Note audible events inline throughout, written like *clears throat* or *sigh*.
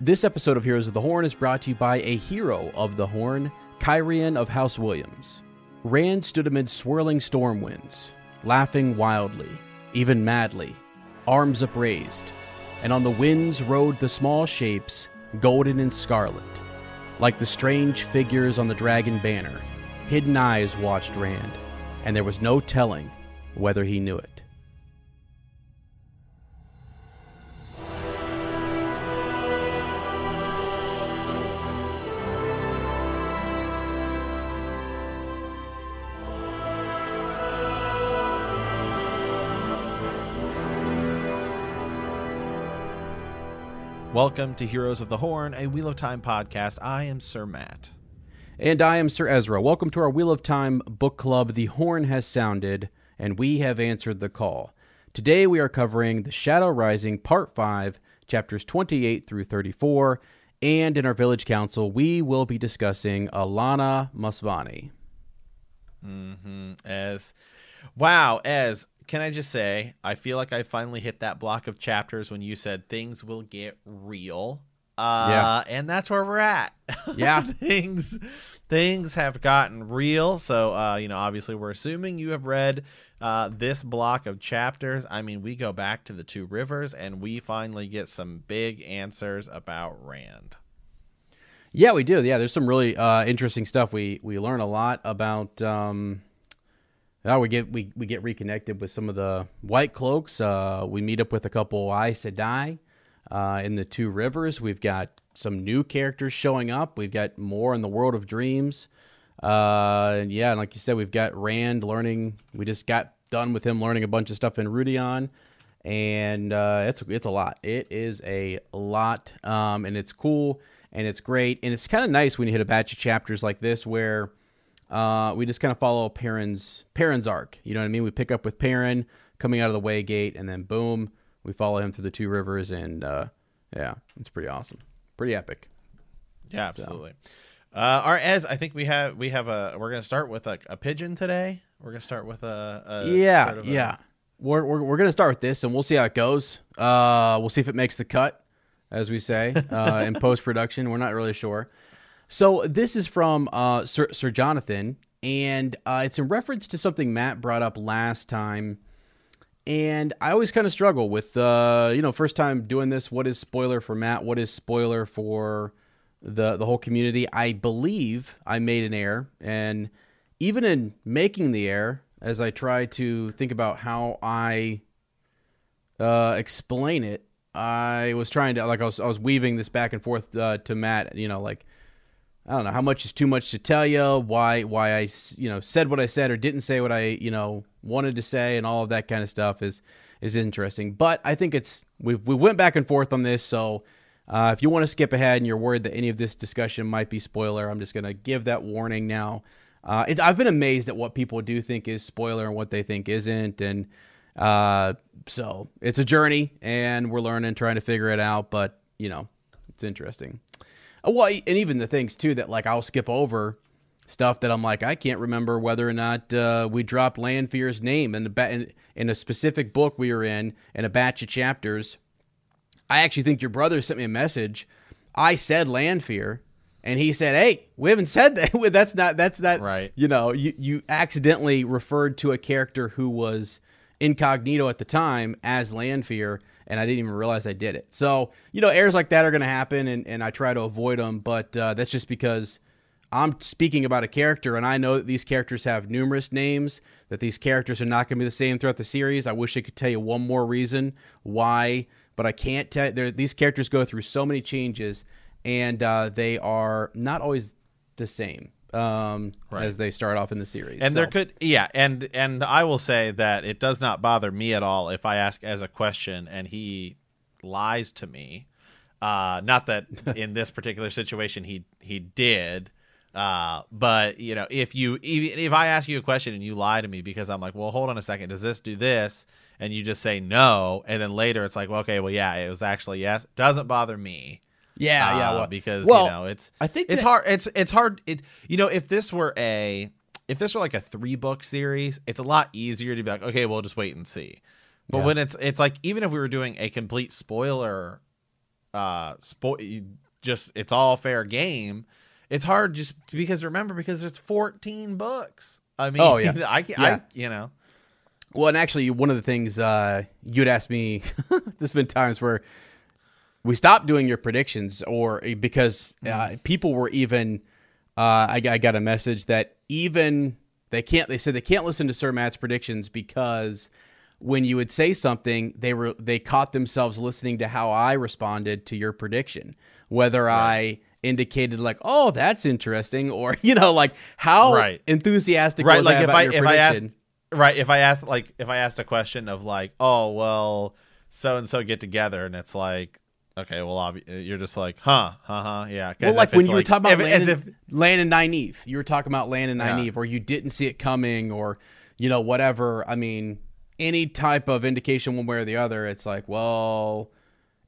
This episode of Heroes of the Horn is brought to you by a hero of the Horn, Kyrian of House Williams. Rand stood amid swirling storm winds, laughing wildly, even madly, arms upraised, and on the winds rode the small shapes, golden and scarlet. Like the strange figures on the dragon banner, hidden eyes watched Rand, and there was no telling whether he knew it. Welcome to Heroes of the Horn, a Wheel of Time podcast. I am Sir Matt. And I am Sir Ezra. Welcome to our Wheel of Time book club. The horn has sounded, and we have answered the call. Today we are covering The Shadow Rising, Part 5, chapters 28 through 34. And in our village council, we will be discussing Alanna Mosvani. Mm-hmm. As wow, as can I just say, I feel like I finally hit that block of chapters when you said things will get real. Uh, yeah. and that's where we're at. *laughs* Yeah. things things have gotten real. So uh, you know, obviously we're assuming you have read uh, this block of chapters. I mean, we go back to the two rivers and we finally get some big answers about Rand. Yeah, we do. Yeah, there's some really uh, interesting stuff. We we learn a lot about um, now we get we, we get reconnected with some of the white cloaks. Uh, we meet up with a couple Aes Sedai uh, in the two rivers. We've got some new characters showing up. We've got more in the world of dreams. Uh, and yeah, and like you said, we've got Rand learning. We just got done with him learning a bunch of stuff in Rhuidean, and uh, it's it's a lot. It is a lot, um, and it's cool and it's great, and it's kind of nice when you hit a batch of chapters like this where uh, we just kind of follow Perrin's Perrin's arc. You know what I mean? We pick up with Perrin coming out of the way gate, and then boom, we follow him through the two rivers, and uh, yeah, it's pretty awesome, pretty epic. Yeah, absolutely. So. Uh, our as I think we have we have a we're gonna start with a, a pigeon today. We're gonna start with a, a yeah sort of yeah. A... We're, we're, we're gonna start with this, and we'll see how it goes. Uh, we'll see if it makes the cut, as we say uh, in *laughs* post production. We're not really sure. So this is from uh, Sir, Sir Jonathan, and uh, it's in reference to something Matt brought up last time. And I always kind of struggle with, uh, you know, first time doing this. What is spoiler for Matt? What is spoiler for the the whole community? I believe I made an error, and even in making the error, as I try to think about how I uh, explain it, I was trying to like I was I was weaving this back and forth uh, to Matt. You know, like I don't know how much is too much to tell you. Why why I you know said what I said or didn't say what I you know wanted to say and all of that kind of stuff is is interesting. But I think it's we we went back and forth on this. So uh, if you want to skip ahead and you're worried that any of this discussion might be spoiler, I'm just gonna give that warning now. Uh, I've been amazed at what people do think is spoiler and what they think isn't, and uh, so it's a journey, and we're learning, trying to figure it out. But you know, it's interesting. Well, and even the things too that like I'll skip over stuff that I'm like I can't remember whether or not uh, we dropped Lanfear's name in the ba- in, in, a specific book we were in in a batch of chapters. I actually think your brother sent me a message. I said Lanfear, and he said, "Hey, we haven't said that. *laughs* that's not. That's not. Right. You know, you you accidentally referred to a character who was incognito at the time as Lanfear." And I didn't even realize I did it. So you know, errors like that are going to happen, and and I try to avoid them. But uh, that's just because I'm speaking about a character, and I know that these characters have numerous names. That these characters are not going to be the same throughout the series. I wish I could tell you one more reason why, but I can't tell. These characters go through so many changes, and uh, they are not always the same um, right. as they start off in the series. And so. there could, yeah, and and I will say that it does not bother me at all if I ask as a question and he lies to me. Uh, not that *laughs* in this particular situation he he did, uh, but you know if you even if I ask you a question and you lie to me because I'm like, well, hold on a second, does this do this? And you just say no, and then later it's like, well, okay, well, yeah, it was actually yes. Doesn't bother me yeah, uh, yeah. Well, because well, you know it's I think it's that, hard. It's it's hard. It you know if this were a if this were like a three book series, it's a lot easier to be like, okay, we'll just wait and see. But yeah. when it's it's like even if we were doing a complete spoiler, uh, spoil just it's all fair game. It's hard just because remember because there's 14 books. I mean, oh yeah, *laughs* I, yeah. I you know. Well, and actually, one of the things uh, you'd asked me, *laughs* there's been times where we stopped doing your predictions, or eh, because uh, mm-hmm. people were even. Uh, I, I got a message that even they can't. They said they can't listen to Sir Matt's predictions because when you would say something, they were they caught themselves listening to how I responded to your prediction, whether right. I indicated like, "Oh, that's interesting," or *laughs* you know, like how right. enthusiastic right. like I if I if prediction. I asked right if I asked like if I asked a question of like, "Oh, well, so and so get together," and it's like Okay, well, obvi- you're just like, huh, huh, huh, yeah. Well, like when you like, were talking about if, Lan, and, if, Lan and Nynaeve, you were talking about Lan and Nynaeve, or you didn't see it coming, or you know, whatever. I mean, any type of indication one way or the other, it's like, well,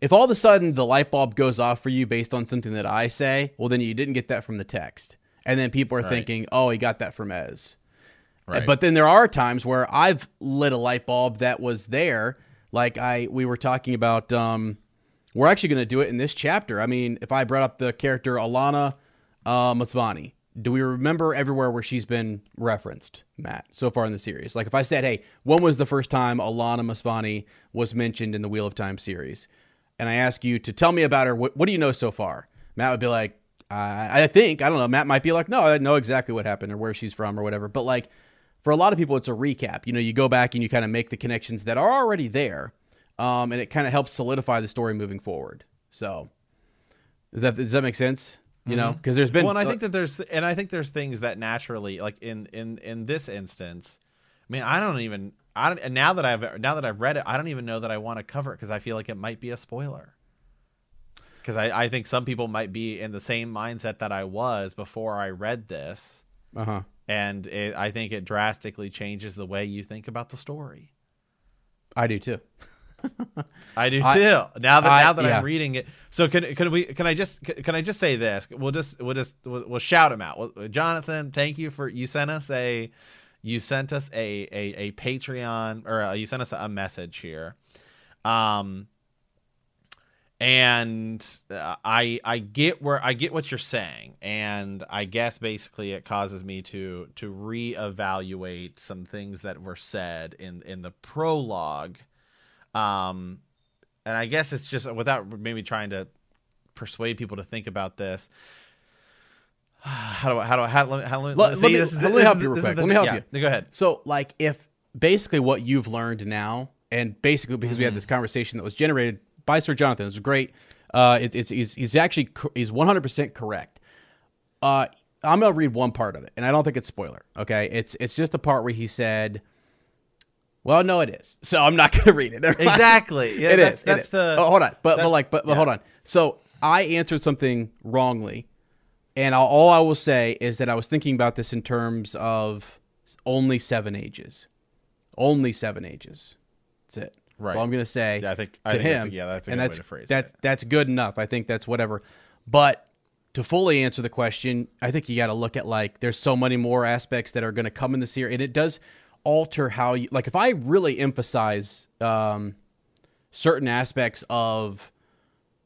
if all of a sudden the light bulb goes off for you based on something that I say, well, then you didn't get that from the text, and then people are right. thinking, oh, he got that from Ez. Right. But then there are times where I've lit a light bulb that was there, like I we were talking about. um we're actually going to do it in this chapter. I mean, if I brought up the character Alanna uh, Mosvani, do we remember everywhere where she's been referenced, Matt, so far in the series? Like if I said, hey, when was the first time Alanna Mosvani was mentioned in the Wheel of Time series? And I ask you to tell me about her, what, what do you know so far? Matt would be like, I, I think, I don't know. Matt might be like, no, I know exactly what happened or where she's from or whatever. But like for a lot of people, it's a recap. You know, you go back and you kind of make the connections that are already there um, and it kind of helps solidify the story moving forward. So, does that does that make sense? You mm-hmm. know, because there's been well, and I think that there's and I think there's things that naturally, like in in in this instance, I mean, I don't even I don't now that I've now that I've read it, I don't even know that I want to cover it because I feel like it might be a spoiler. Because I, I think some people might be in the same mindset that I was before I read this. Uh huh. And it, I think it drastically changes the way you think about the story. I do too. *laughs* I do too. I, now that I, now that yeah. I'm reading it, so can can we can I just can I just say this? We'll just we'll just we'll, we'll shout him out. We'll, Jonathan, thank you for you sent us a you sent us a a, a Patreon or a, uh, you sent us a message here, um, and uh, I I get where I get what you're saying, and I guess basically it causes me to to reevaluate some things that were said in in the prologue um, and I guess it's just without maybe trying to persuade people to think about this. *sighs* How do I, how do I, how, let, how, let, let, see, let me, this, let me help you real quick. The, let me help yeah, you. Go ahead. So, like, if basically what you've learned now, and basically because mm-hmm. we had mm-hmm. this conversation that was generated by Sir Jonathan, it was great. Uh, it, it's he's, he's actually he's 100% correct. Uh, I'm gonna read one part of it, and I don't think it's spoiler. Okay, it's it's just the part where he said well, no, it is. So I'm not *laughs* going to read it. exactly. *laughs* Yeah, it that's, is. That's it is. the. Oh, hold on, but but like but, but yeah. hold on. So I answered something wrongly, and I'll, all I will say is that I was thinking about this in terms of only seven ages, only seven ages. That's it. Right. That's all I'm going to say. Yeah, I think to I think him. That's a, yeah, that's a and that's, way to phrase that's, it. That's good enough. I think that's whatever. But to fully answer the question, I think you got to look at like there's so many more aspects that are going to come in this year, and it does alter how you like if I really emphasize um, certain aspects of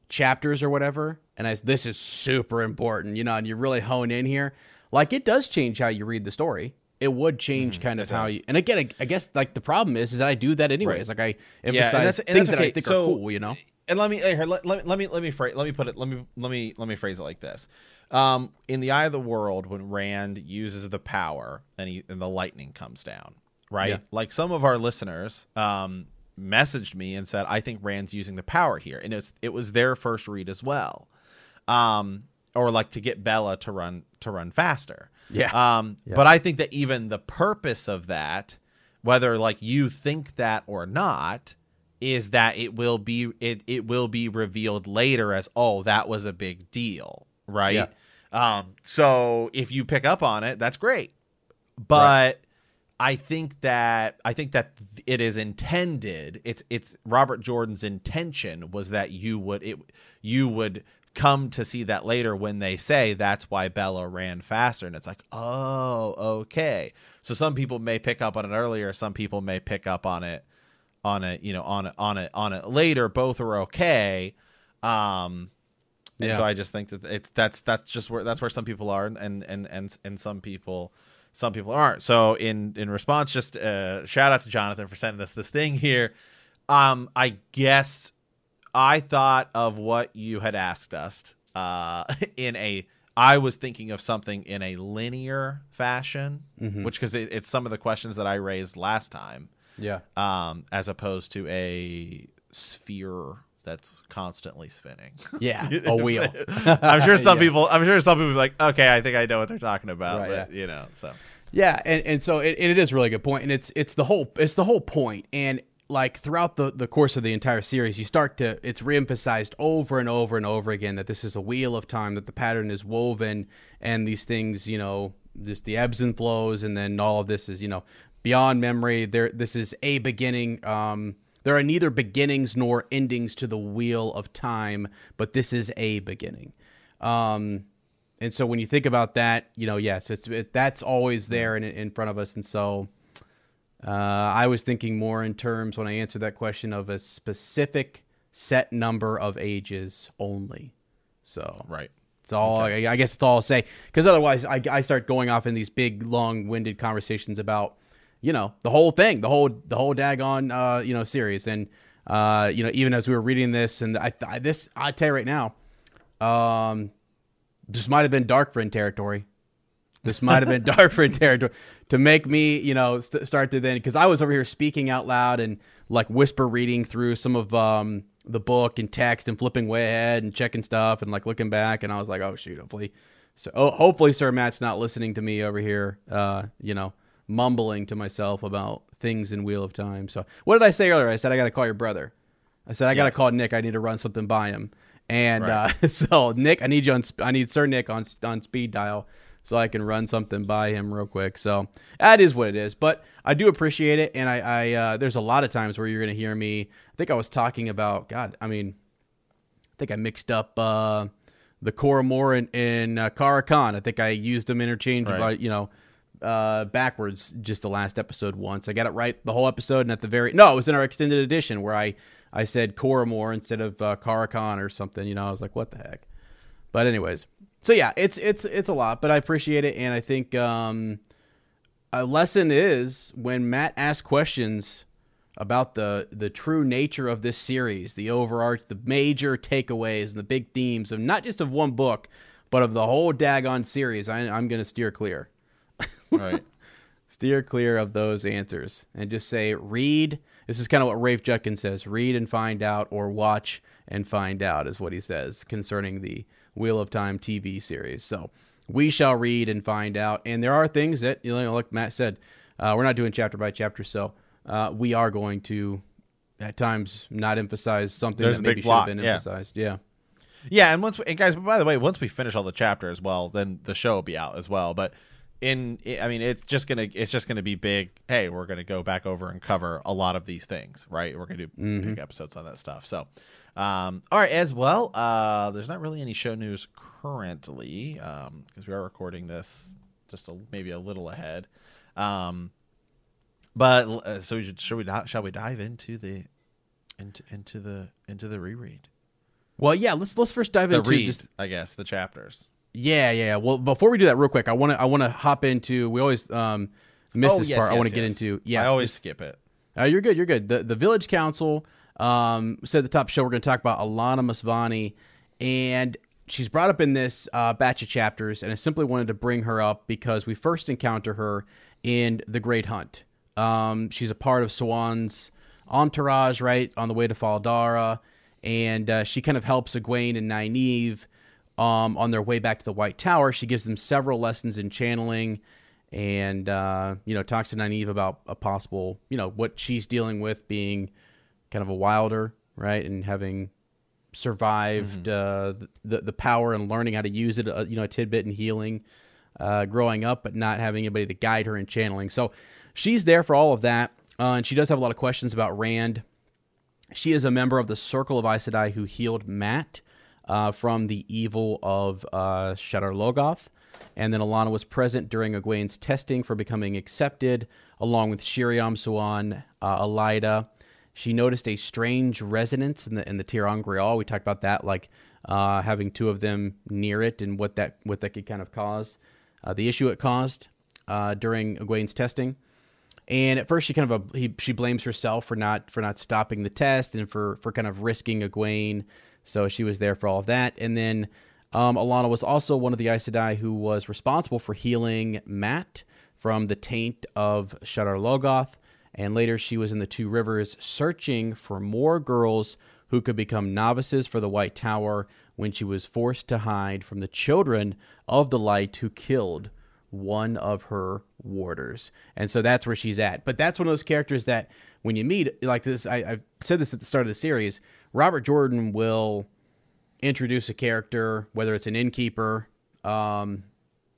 chapters or whatever, and as this is super important, you know, and you really hone in here, like it does change how you read the story. it would change kind of how you. And again, I, I guess like the problem is, is that I do that anyways. Like I emphasize that's- and things that's that I think So- are cool. You know. and let me hey, here, let, let, me- let me let me phrase let me put it let me let me let me phrase it like this um in the eye of the world when rand uses the power and he and the lightning comes down right Yeah. like some of our listeners um messaged me and said i think rand's using the power here and it's it was their first read as well um or like to get Bela to run to run faster Yeah. um Yeah. but i think that even the purpose of that whether like you think that or not is that it will be it, it will be revealed later as oh that was a big deal right Yeah. um so if you pick up on it that's great but i think that i think that it is intended it's it's robert jordan's intention was that you would it you would come to see that later when they say that's why Bela ran faster. And it's like oh okay. So some people may pick up on it earlier some people may pick up on it on it you know on it on it on it later. Both are okay. Um and Yeah. so i just think that it's that's that's just where that's where some people are and and and and some people some people aren't. So in in response just uh shout out to jonathan for sending us this thing here. Um i guess i thought of what you had asked us uh *laughs* in a i was thinking of something in a linear fashion which because it, it's some of the questions that i raised last time. Yeah. um, as opposed to a sphere that's constantly spinning. *laughs* Yeah. *laughs* A wheel. *laughs* I'm sure some Yeah. people. I'm sure some people be like, okay, I think I know what they're talking about, Right, but you know, so Yeah, and, and so it, it is a really good point, and it's it's the whole it's the whole point, and like throughout the the course of the entire series, you start to it's reemphasized over and over and over again that this is a wheel of time, that the pattern is woven, and these things, you know, just the ebbs and flows, and then all of this is you know beyond memory. There, this is a beginning. Um, there are neither beginnings nor endings to the wheel of time, but this is a beginning. Um, and so when you think about that, you know, yes, it's it, that's always there in in front of us. And so uh, I was thinking more in terms when I answered that question of a specific set number of ages only. So right. it's all I, I guess it's all I'll say because otherwise I, I start going off in these big long-winded conversations about you know the whole thing, the whole the whole daggone uh, you know series, and uh, you know even as we were reading this, and I th- this I tell you right now, um, this might have been dark friend territory. This might have been *laughs* dark friend territory to make me, you know, st- start to then because I was over here speaking out loud and like whisper reading through some of um, the book and text and flipping way ahead and checking stuff and like looking back. And I was like, oh shoot, hopefully, so oh, hopefully Sir Matt's not listening to me over here, uh, you know, mumbling to myself about things in Wheel of Time. So what did I say earlier? I said I got to call your brother. I said I got to call Nick. I need to run something by him. And Right. uh, *laughs* so Nick, I need you on. I need Sir Nick on on speed dial so I can run something by him real quick. So that is what it is. But I do appreciate it, and I, I uh, there's a lot of times where you're going to hear me. I think I was talking about God. I mean, I think I mixed up uh, the Coramoor and, and uh, Car'a'carn. I think I used them interchangeably. Right. You know. Uh, backwards just the last episode once. I got it right the whole episode, and at the very no, it was in our extended edition where I I said Coramoor instead of uh, Car'a'carn or something. You know, I was like, what the heck? But anyways, so yeah, it's it's it's a lot, but I appreciate it, and I think um, a lesson is when Matt asks questions about the the true nature of this series, the overarch, the major takeaways, and the big themes of not just of one book, but of the whole daggone series. I, I'm going to steer clear, *laughs* Right. steer clear of those answers, and just say read. This is kind of what Rafe Judkins says: read and find out, or watch and find out, is what he says concerning the Wheel of Time TV series. So we shall read and find out. And there are things that, you know, like Matt said, uh, we're not doing chapter by chapter, so uh, we are going to at times not emphasize something There's that maybe should have been yeah. emphasized. Yeah. Yeah, and once we, and guys, by the way, once we finish all the chapters, well, then the show will be out as well. But in, I mean, it's just gonna, it's just gonna be big. Hey, we're gonna go back over and cover a lot of these things, right? We're gonna do Mm-hmm. big episodes on that stuff. So, um, all right, as well. Uh, there's not really any show news currently, um, because we are recording this just a, maybe a little ahead. Um, but uh, so we should, should we shall we dive into the into into the into the reread? Well, yeah. Let's let's first dive the into read, just I guess, the chapters. Yeah, yeah. yeah. Well, before we do that, real quick, I want to I want to hop into. We always um, missed Oh, this yes, part. I want to get into. Yeah, I always skip it. Uh, you're good. You're good. The the village council um, said at the top of the show we're going to talk about Alanna Mosvani, and she's brought up in this uh, batch of chapters, and I simply wanted to bring her up because we first encounter her in the Great Hunt. Um, she's a part of Siuan's entourage, right, on the way to Fal Dara, and uh, she kind of helps Egwene and Nynaeve um, on their way back to the White Tower. She gives them several lessons in channeling and uh, you know talks to Nynaeve about a possible you know what she's dealing with being kind of a wilder right and having survived uh, the the power and learning how to use it uh, you know a tidbit in healing uh, growing up but not having anybody to guide her in channeling so she's there for all of that uh, and she does have a lot of questions about Rand she is a member of the Circle of Aes Sedai who healed Mat uh, from the evil of uh, Shadar Logoth. And then Alanna was present during Egwene's testing for becoming accepted, along with Sheriam Siuan, uh, Elaida. She noticed a strange resonance in the in the ter'angreal. We talked about that, like uh, having two of them near it, and what that what that could kind of cause, uh, the issue it caused uh, during Egwene's testing. And at first, she kind of uh, he, she blames herself for not for not stopping the test and for for kind of risking Egwene. So she was there for all of that. And then um, Alanna was also one of the Aes Sedai who was responsible for healing Mat from the taint of Shadar Logoth. And later, she was in the Two Rivers searching for more girls who could become novices for the White Tower when she was forced to hide from the children of the Light who killed one of her warders. And so that's where she's at. But that's one of those characters that when you meet, like this, I, I've said this at the start of the series, Robert Jordan will introduce a character, whether it's an innkeeper, um,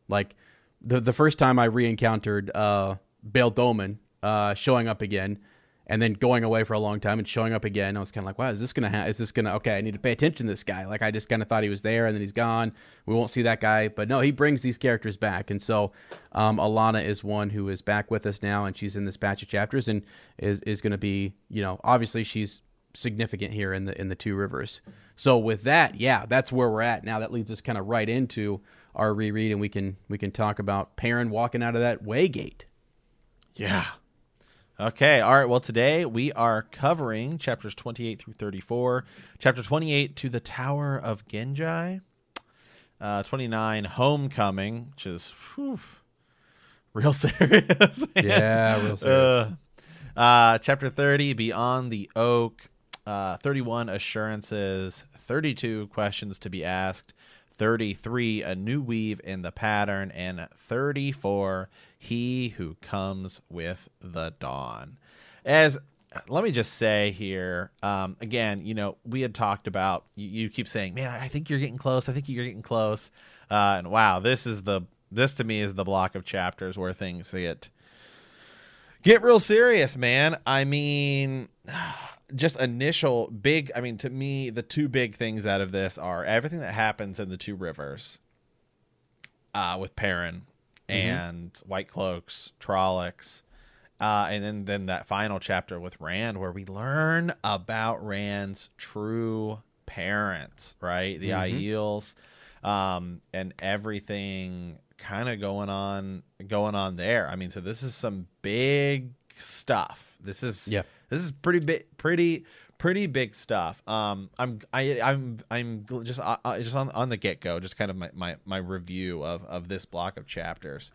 like the the first time I re-encountered uh, Bayle Domon uh, showing up again, and then going away for a long time and showing up again. I was kind of like, wow, is this gonna? Ha- is this gonna? Okay, I need to pay attention to this guy. Like I just kind of thought he was there, and then he's gone. We won't see that guy, but no, he brings these characters back, and so um, Alanna is one who is back with us now, and she's in this batch of chapters, and is is going to be, you know, obviously she's significant here in the in the two rivers. So with that, yeah, that's where we're at now. That leads us kind of right into our reread, and we can we can talk about Perrin walking out of that waygate. Yeah. Okay. All right. Well, today we are covering chapters 28 through 34. Chapter 28 to the Tower of Ghenjei. Uh, 29 Homecoming, which is whew, real *laughs* serious. Yeah, real serious. Uh, uh, chapter 30 Beyond the Oak. Uh, 31 Assurances. 32 Questions to be asked. 33 A New Weave in the Pattern. And 34 He Who Comes with the Dawn. As let me just say here um, again you know we had talked about you, you keep saying man i think you're getting close i think you're getting close uh, and wow this is the this to me is the block of chapters where things get get real serious man i mean just initial big i mean to me the two big things out of this are everything that happens in the two rivers uh, with Perrin and White Cloaks, Trollocs, uh, and then then that final chapter with Rand, where we learn about Rand's true parents, right? The Aiels, um, and everything kind of going on going on there. I mean, so this is some big stuff. This is Yeah. this is pretty big, pretty pretty big stuff. Um, I'm I I'm I'm just uh, uh, just on on the get go, just kind of my, my my review of of this block of chapters.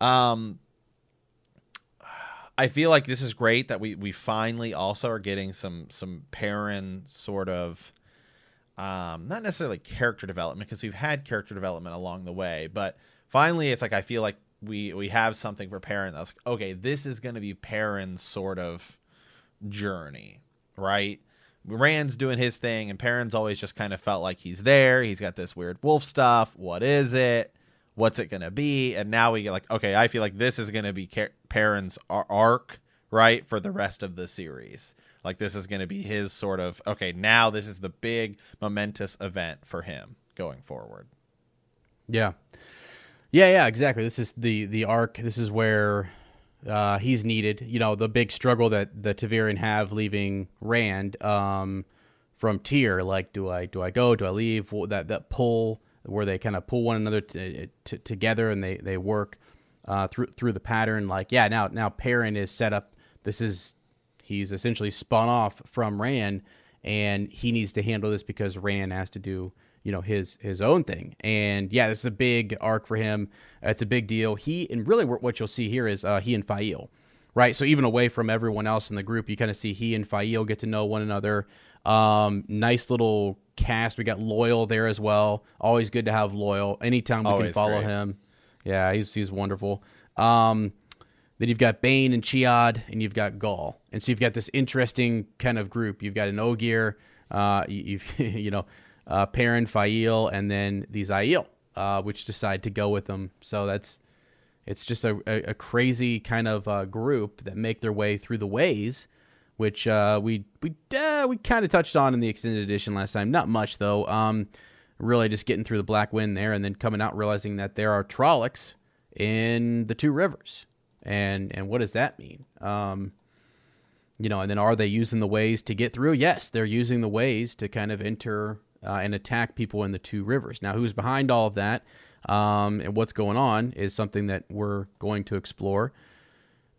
Um, I feel like this is great that we we finally also are getting some some Perrin sort of um not necessarily character development because we've had character development along the way, but finally it's like I feel like we we have something for Perrin that's okay, this is going to be Perrin's sort of journey, right? Rand's doing his thing, and Perrin's always just kind of felt like he's there. He's got this weird wolf stuff. What is it? What's it gonna be? And now we get like, okay, I feel like this is gonna be Car- Perrin's ar- arc, right, for the rest of the series. Like this is gonna be his sort of okay. Now this is the big momentous event for him going forward. Yeah, yeah, yeah. Exactly. This is the the arc. This is where uh, he's needed. You know, the big struggle that the ta'veren have leaving Rand um, from Tear. Like, do I do I go? Do I leave? Well, That that pull where they kind of pull one another t- t- together and they they work. uh, through through the pattern. Like, yeah, now now Perrin is set up. This is he's essentially spun off from Rand, and he needs to handle this because Rand has to do you know his his own thing. And yeah, this is a big arc for him. It's a big deal. He and really what you'll see here is uh, he and Faile, right? So even away from everyone else in the group, you kind of see he and Faile get to know one another. Um, nice little cast. We got Loial there as well. Always good to have Loial Anytime we Always can follow great. him. Yeah, he's he's wonderful. Um, then you've got Bain and Chiad, and you've got Gaul, and so you've got this interesting kind of group. You've got an Ogier, uh, you've *laughs* you know, uh, Perrin, Faile, and then these Aiel, uh, which decide to go with them. So that's it's just a, a, a crazy kind of uh, group that make their way through the ways, which uh, we we uh, we kind of touched on in the extended edition last time. Not much though. Um, really just getting through the Black Wind there, and then coming out realizing that there are Trollocs in the two rivers, and and what does that mean? Um, you know, and then are they using the ways to get through? Yes, they're using the ways to kind of enter uh, and attack people in the two rivers. Now, who's behind all of that um, and what's going on is something that we're going to explore.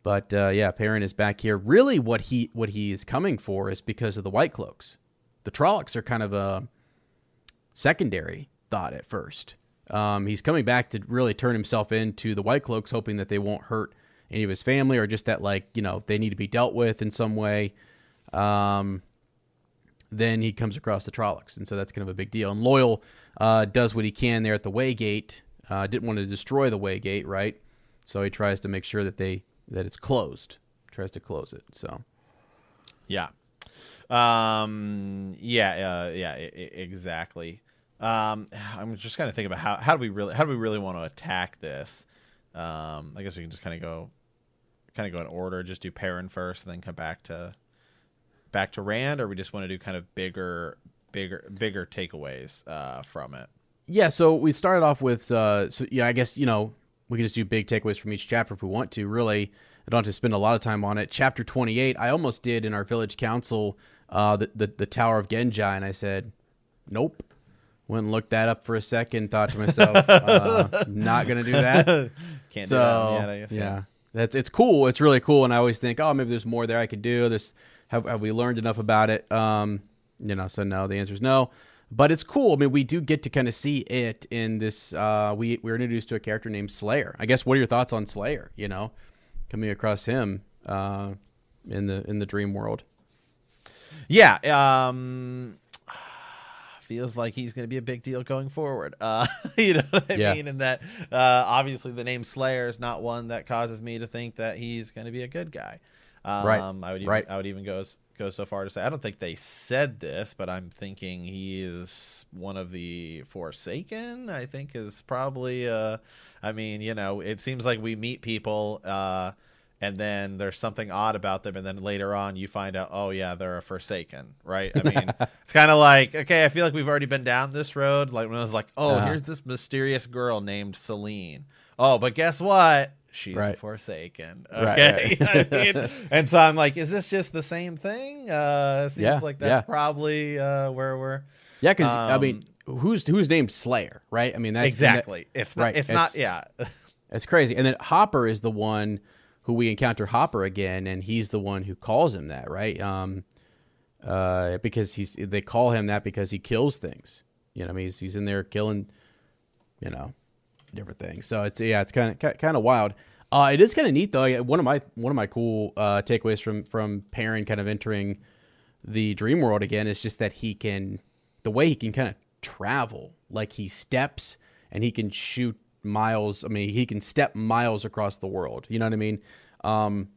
But uh, yeah, Perrin is back here. Really, what he what he is coming for is because of the White Cloaks. The Trollocs are kind of a secondary thought at first. Um, he's coming back to really turn himself into the White Cloaks, hoping that they won't hurt any of his family or just that like you know they need to be dealt with in some way. Um, then he comes across the Trollocs, and so that's kind of a big deal. And Loial uh, does what he can there at the Waygate. Uh, didn't want to destroy the Waygate, right? So he tries to make sure that they that it's closed. Tries to close it. So Yeah. Um. Yeah. Uh, yeah. I- I- exactly. Um. I'm just kind of thinking about how how do we really how do we really want to attack this? Um. I guess we can just kind of go, kind of go in order. Just do Perrin first, and then come back to, back to Rand, or we just want to do kind of bigger, bigger, bigger takeaways uh, from it. yeah, so we started off with uh, so yeah, I guess you know we can just do big takeaways from each chapter if we want to. Really, I don't have to spend a lot of time on it. Chapter 28, I almost did in our village council uh, the, the the Tower of Ghenjei, and I said, nope. Went and looked that up for a second. Thought to myself, *laughs* uh, not gonna do that. *laughs* Can't so do that yet, I guess. yeah, that's it's cool. It's really cool, and I always think, oh, maybe there's more there I could do. There's have, have we learned enough about it? Um, you know, so no. The answer is no. But it's cool. I mean, we do get to kind of see it in this. Uh, we we're introduced to a character named Slayer. I guess. What are your thoughts on Slayer? You know, coming across him uh, in the in the dream world. Yeah, um feels like he's going to be a big deal going forward. Uh *laughs* you know what I Yeah. mean and that uh obviously the name Slayer is not one that causes me to think that he's going to be a good guy. Um Right, I would even, right. I would even go go so far to say I don't think they said this, but I'm thinking he is one of the Forsaken. I think is probably uh I mean, you know, it seems like we meet people uh and then there's something odd about them and then later on you find out oh yeah they're a forsaken right i mean *laughs* it's kind of like okay i feel like we've already been down this road like when i was like oh Uh-huh. here's this mysterious girl named Selene oh but guess what she's Right. forsaken okay right. *laughs* I *laughs* mean, and so i'm like is this just the same thing uh seems Yeah, like that's yeah. probably uh where we're Yeah, because I mean, Um, who's who's named Slayer, right? I mean, that's exactly it's not right, it's not yeah *laughs* It's crazy. And then Hopper is the one who we encounter Hopper again, and he's the one who calls him that, right? Um, uh, because he's they call him that because he kills things. You know, I mean, he's, he's in there killing, you know, different things. So it's yeah, it's kind of kind of wild. Uh, it is kind of neat though. One of my one of my cool uh, takeaways from from Perrin kind of entering the dream world again is just that he can the way he can kind of travel like he steps and he can shoot miles i mean he can step miles across the world you know what i mean um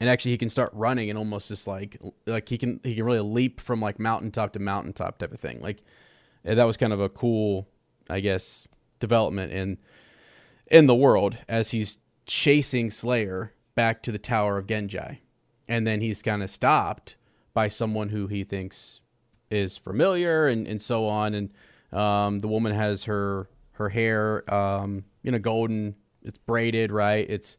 and actually he can start running and almost just like like he can he can really leap from like mountaintop to mountaintop type of thing like that was kind of a cool i guess development in in the world as he's chasing Slayer back to the Tower of Ghenjei. And then he's kind of stopped by someone who he thinks is familiar and, and so on. And um, the woman has her her hair, um, you know, golden. It's braided, right? It's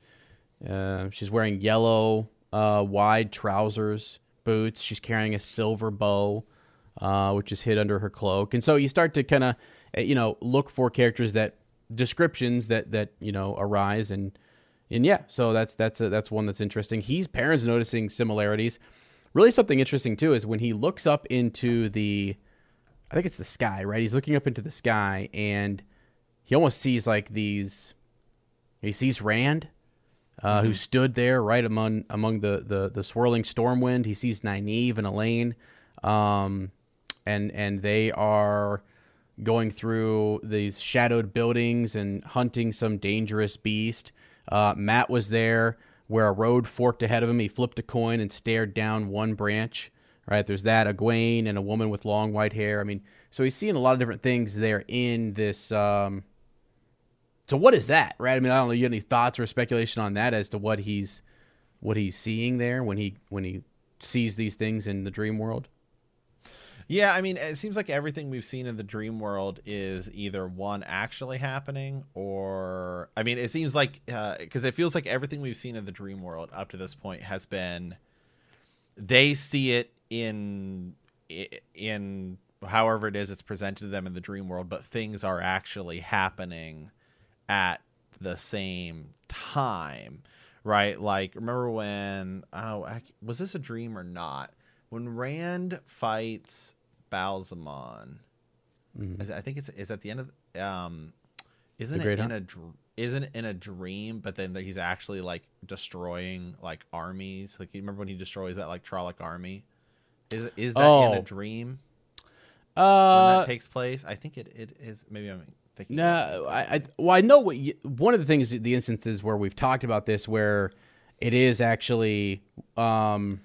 uh, she's wearing yellow uh, wide trousers, boots. She's carrying a silver bow, uh, which is hid under her cloak. And so you start to kind of, you know, look for characters that descriptions that that you know arise and and yeah, so that's that's a, that's one that's interesting. He's parents noticing similarities. Really, something interesting too is when he looks up into the, I think it's the sky, right? He's looking up into the sky and he almost sees like these. He sees Rand, uh, mm-hmm. who stood there right among among the the, the swirling storm wind. He sees Nynaeve and Elayne, um, and and they are going through these shadowed buildings and hunting some dangerous beast. Uh, Mat was there where a road forked ahead of him. He flipped a coin and stared down one branch. Right there's that Egwene and a woman with long white hair. I mean, so he's seeing a lot of different things there in this. Um, so what is that, right? I mean, I don't know. You have any thoughts or speculation on that as to what he's what he's seeing there when he when he sees these things in the dream world? Yeah, I mean, it seems like everything we've seen in the dream world is either one actually happening, or I mean, it seems like because uh, it feels like everything we've seen in the dream world up to this point has been they see it in in however it is it's presented to them in the dream world, but things are actually happening at the same time, right? Like, remember when? Oh, was this a dream or not? When Rand fights Ba'alzamon, mm-hmm. I think it's is at the end of um, isn't it in Hunt? a isn't in a dream, but then he's actually like destroying like armies. Like you remember when he destroys that like Trolloc army? Is is that oh. in a oh. dream? Uh, when that takes place, I think it, it is. Maybe I'm thinking. No, I, I well I know what you, one of the things the instances where we've talked about this where it is actually um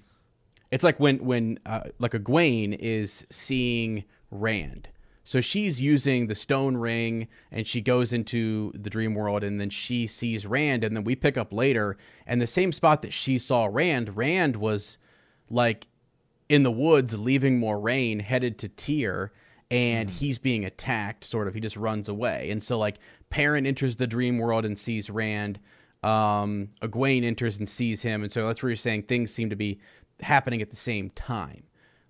it's like when when uh, like Egwene is seeing Rand. So she's using the stone ring and she goes into the dream world and then she sees Rand and then we pick up later and the same spot that she saw Rand, Rand was like in the woods leaving Moiraine headed to Tear and mm. he's being attacked sort of he just runs away. And so like Perrin enters the dream world and sees Rand um Egwene enters and sees him and so that's where you're saying things seem to be happening at the same time.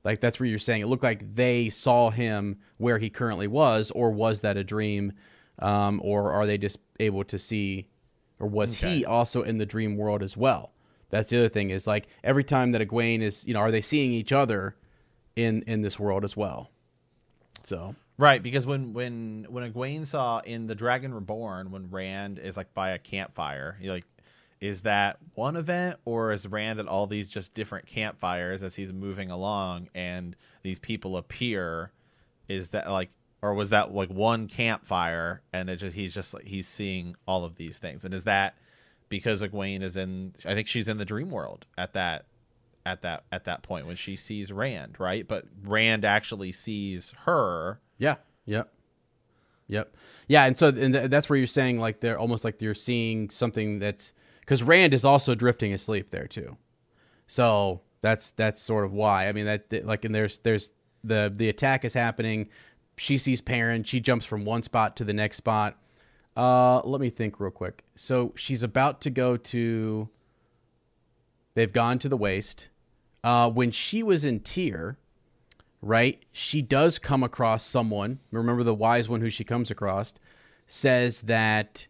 Like that's where you're saying it looked like they saw him where he currently was, or was that a dream? Um, or are they just able to see, or was okay. he also in the dream world as well? That's the other thing is like every time that Egwene is, you know, are they seeing each other in in this world as well? So right, because when when when Egwene saw in the Dragon Reborn, when Rand is like by a campfire, he like is that one event or is Rand at all these just different campfires as he's moving along and these people appear? Is that like or was that like one campfire and it just he's just like he's seeing all of these things and is that because Egwene is in I think she's in the dream world at that at that at that point when she sees Rand, right? But Rand actually sees her. Yeah. Yep. Yep. Yeah, and so and that's where you're saying like they're almost like you're seeing something that's because Rand is also drifting asleep there too. So that's that's sort of why. I mean that like and there's there's the the attack is happening. She sees Perrin. She jumps from one spot to the next spot. Uh, let me think real quick. So she's about to go to. They've gone to the waste. Uh, when she was in Tear, right? She does come across someone. Remember the wise one who she comes across says that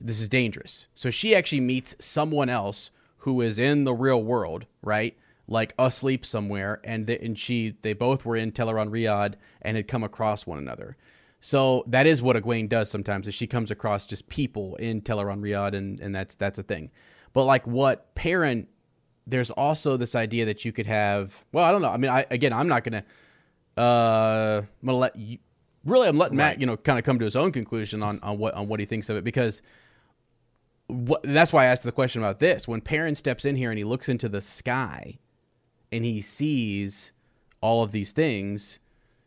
this is dangerous. So she actually meets someone else who is in the real world, right? Like asleep somewhere, and they, and she they both were in Tel'aran'rhiod and had come across one another. So that is what Egwene does sometimes. Is she comes across just people in Tel'aran'rhiod, and and that's that's a thing. But like what Perrin, there's also this idea that you could have. Well, I don't know. I mean, I again, I'm not gonna. Uh, I'm gonna let you. Really, I'm letting right. Matt, you know, kind of come to his own conclusion on, on what on what he thinks of it because what, that's why I asked the question about this. When Perrin steps in here and he looks into the sky and he sees all of these things,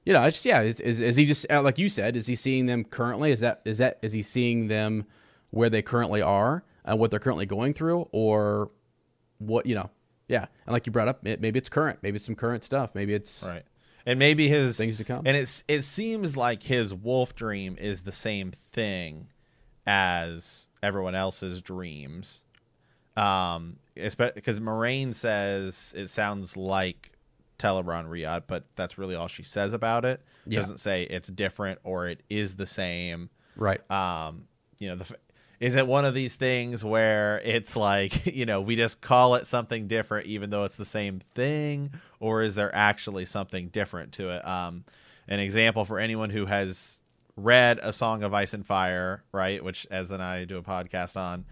you know, just yeah, is, is, is he just uh, like you said? Is he seeing them currently? Is that is that is he seeing them where they currently are and what they're currently going through, or what you know? Yeah, and like you brought up, maybe it's current, maybe it's some current stuff, maybe it's right, and maybe his things to come. And it's it seems like his wolf dream is the same thing as everyone else's dreams. Um, because Moiraine says it sounds like Tel'aran'rhiod, but that's really all she says about it. Yeah. Doesn't say it's different or it is the same. Right. Um, you know, the is it one of these things where it's like *laughs* you know we just call it something different even though it's the same thing, or is there actually something different to it? Um, an example for anyone who has read A Song of Ice and Fire, right, which as and I do a podcast on,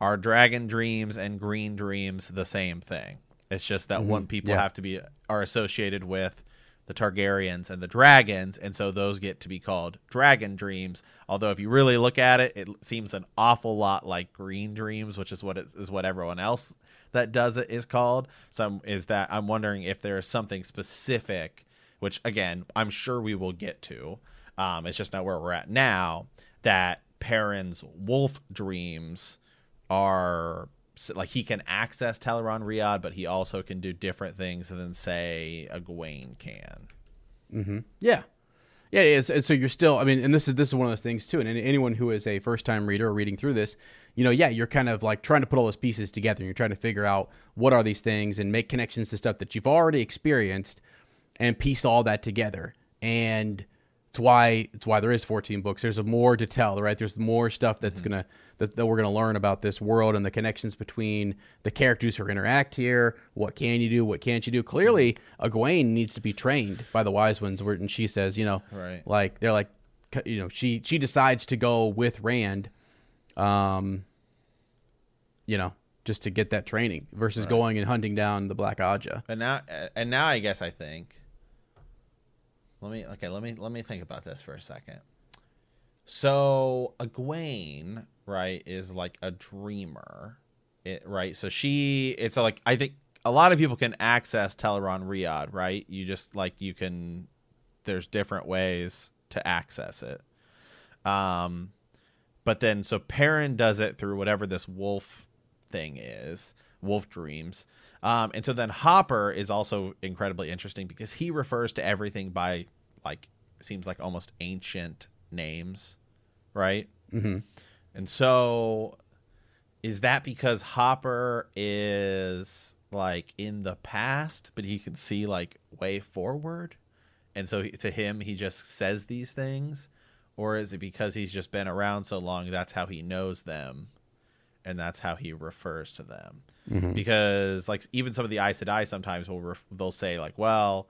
are Dragon Dreams and Green Dreams the same thing? It's just that mm-hmm. one people Yeah. have to be are associated with the Targaryens and the dragons, and so those get to be called Dragon Dreams. Although if you really look at it, it seems an awful lot like Green Dreams, which is what it is what everyone else that does it is called. So I'm- is that I'm wondering if there is something specific, which again I'm sure we will get to. Um, it's just not where we're at now. That Perrin's wolf dreams are like he can access Tel'aran'rhiod, but he also can do different things than say Egwene can. Mm-hmm. Yeah, yeah. It is. And so you're still. I mean, and this is this is one of those things too. And anyone who is a first time reader or reading through this, you know, yeah, you're kind of like trying to put all those pieces together. And you're trying to figure out what are these things and make connections to stuff that you've already experienced, and piece all that together. And it's why it's why there is 14 books. There's more to tell, right? There's more stuff that's gonna that, that we're gonna learn about this world and the connections between the characters who interact here. What can you do? What can't you do? Clearly, Egwene needs to be trained by the wise ones. Where and she says, you know, Right. like they're like, you know, she she decides to go with Rand, um, you know, just to get that training versus going and hunting down the Black Aja. And now, and now I guess I think. Let me okay. Let me let me think about this for a second. So Egwene, right, is like a dreamer, it, right? So she, it's like I think a lot of people can access Tel'aran'rhiod, right? You just like you can. There's different ways to access it. Um, but then so Perrin does it through whatever this wolf thing is, wolf dreams. Um, and so then Hopper is also incredibly interesting because he refers to everything by like seems like almost ancient names, right? Mm-hmm. And so is that because Hopper is like in the past, but he can see like way forward? And so to him, he just says these things? Or is it because he's just been around so long, that's how he knows them? And that's how he refers to them. Because like even some of the Aes Sedai sometimes will ref- they'll say like, well,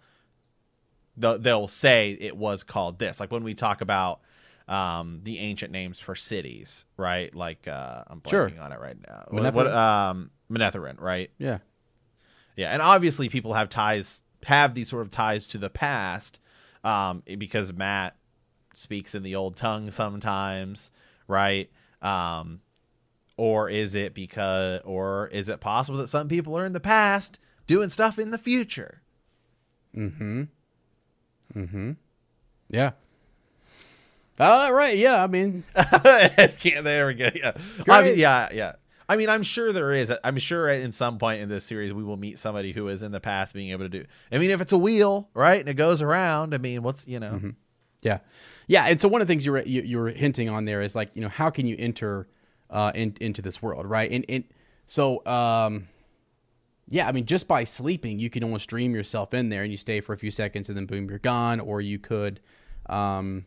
they'll, they'll say it was called this. Like when we talk about um, the ancient names for cities, right? Like uh, I'm blanking Sure. on it right now. What, what, um, Manetheren, right? Yeah. Yeah, and obviously people have ties, have these sort of ties to the past, um, because Mat speaks in the old tongue sometimes, right? Um, or is it because, or is it possible that some people are in the past doing stuff in the future? Mm-hmm mm-hmm yeah. Uh, right. Yeah. I mean, *laughs* can't- there we go. Yeah. Great. Obvi- yeah, yeah. I mean, I'm sure there is. I'm sure in some point in this series we will meet somebody who is in the past being able to do. I mean, if it's a wheel, right, and it goes around. I mean, what's you know? yeah, yeah. And so one of the things you were you, you were hinting on there is like you know how can you enter uh, in, into this world, right? And and so um, yeah, I mean just by sleeping you can almost dream yourself in there and you stay for a few seconds and then boom you're gone, or you could. Um,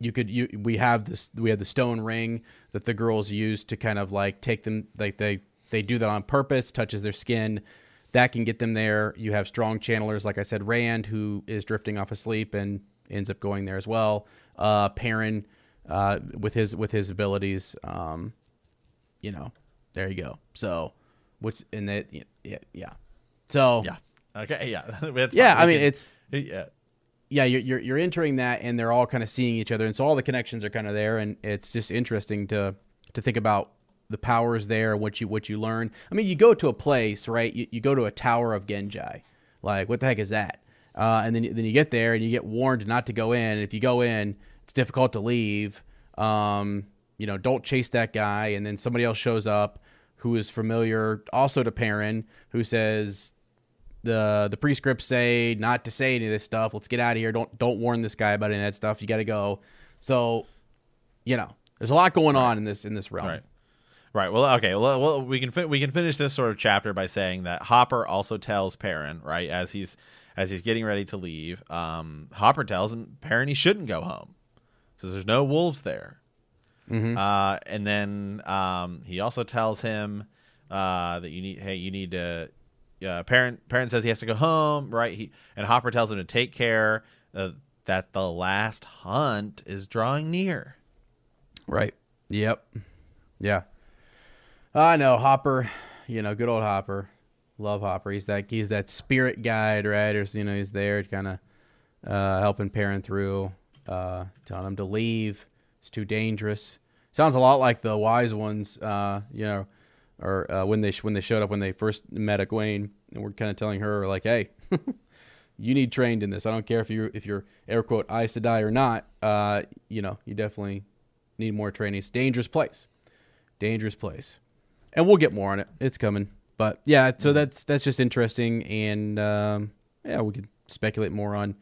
you could you we have this we have the stone ring that the girls use to kind of like take them like they they do that on purpose touches their skin that can get them there you have strong channelers like i said rand who is drifting off asleep and ends up going there as well uh perrin uh with his with his abilities um you know there you go so what's in that yeah yeah so Yeah. Okay. Yeah. *laughs* Yeah i mean can- it's yeah. yeah, you're, you're you're entering that, and they're all kind of seeing each other, and so all the connections are kind of there, and it's just interesting to to think about the powers there, what you what you learn. I mean, you go to a place, right? You, you go to a tower of Ghenjei. like what the heck is that? Uh, and then then you get there, and you get warned not to go in. And if you go in, it's difficult to leave. Um, you know, don't chase that guy, and then somebody else shows up who is familiar also to Perrin, who says, the the prescripts say not to say any of this stuff. Let's get out of here. Don't don't warn this guy about any of that stuff. You got to go. So, you know, there's a lot going on in this in this realm. Right. Right. Well, okay. Well, well we can fi- we can finish this sort of chapter by saying that Hopper also tells Perrin, right, as he's as he's getting ready to leave. Um, Hopper tells him Perrin he shouldn't go home. Says there's no wolves there. Mhm. Uh, and then um, he also tells him uh, that you need, hey, you need to. Uh, Perrin Perrin says he has to go home, right? He and Hopper tells him to take care uh, that the last hunt is drawing near. Right. Yep. Yeah. I know Hopper. You know, good old Hopper. Love Hopper. He's that he's that spirit guide, right? Or you know, he's there kind of uh, helping Perrin through, uh, telling them to leave. It's too dangerous. Sounds a lot like the wise ones. Uh, you know, or uh, when they when they showed up when they first met Egwene, and we're kind of telling her like, hey. *laughs* you need trained in this. I don't care if you if you're air quote Aes Sedai or not. Uh, you know, you definitely need more training. It's a dangerous place, dangerous place, and we'll get more on it. It's coming, but yeah. So that's that's just interesting, and um, yeah, we could speculate more on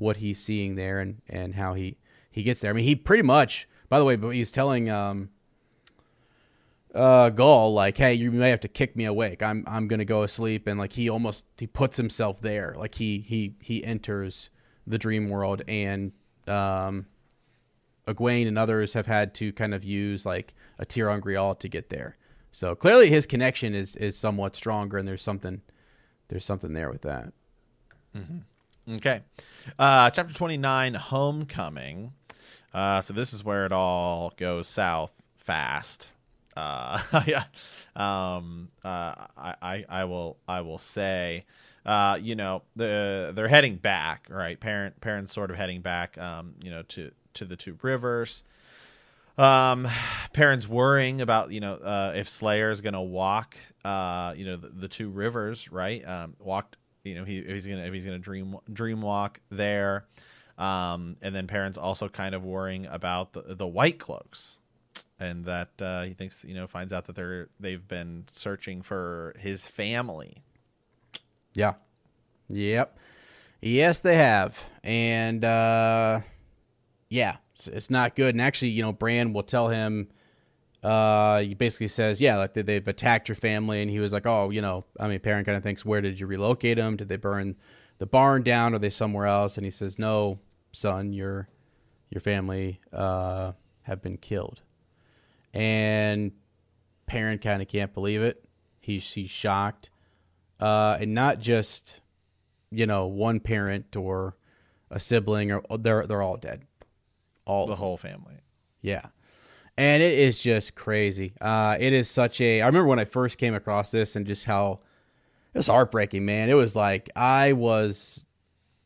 what he's seeing there and and how he he gets there. I mean, he pretty much. By the way, but he's telling um, uh like, "Hey, you may have to kick me awake. I'm I'm going to go asleep." And like he almost he puts himself there. Like he he he enters the dream world and um Egwene and others have had to kind of use like a ter'angreal to get there. So clearly his connection is is somewhat stronger and there's something there's something there with that. Okay. Uh, chapter 29, Homecoming. Uh, so this is where it all goes south fast. Uh, *laughs* yeah. Um, uh, I, I, I will, I will say, uh, you know, the, they're heading back, right? Perrin, Perrin's sort of heading back, um, you know, to, to the two rivers. Um, Perrin's worrying about, you know, uh, if Slayer is going to walk, uh, you know, the, the two rivers, right? Um, walked, you know, he, if he's to, if he's to dream, dream walk there. Um, and then Perrin's also kind of worrying about the, the white cloaks and that, uh, he thinks, you know, finds out that they're, they've been searching for his family. Yeah. Yep. Yes, they have. And uh yeah, it's, it's not good. And actually, you know, Bran will tell him uh he basically says, yeah, like they- they've attacked your family and he was like, "Oh, you know, I mean, Perrin kind of thinks, "Where did you relocate them? Did they burn the barn down? Are they somewhere else?" And he says, "No, son, your your family uh have been killed." And Perrin kind of can't believe it. He's he's shocked uh, and not just you know one parent or a sibling or they're they're all dead, all The whole family. yeah, and it is just crazy. Uh, it is such a. I remember when I first came across this and just how it was heartbreaking, man. It was like I was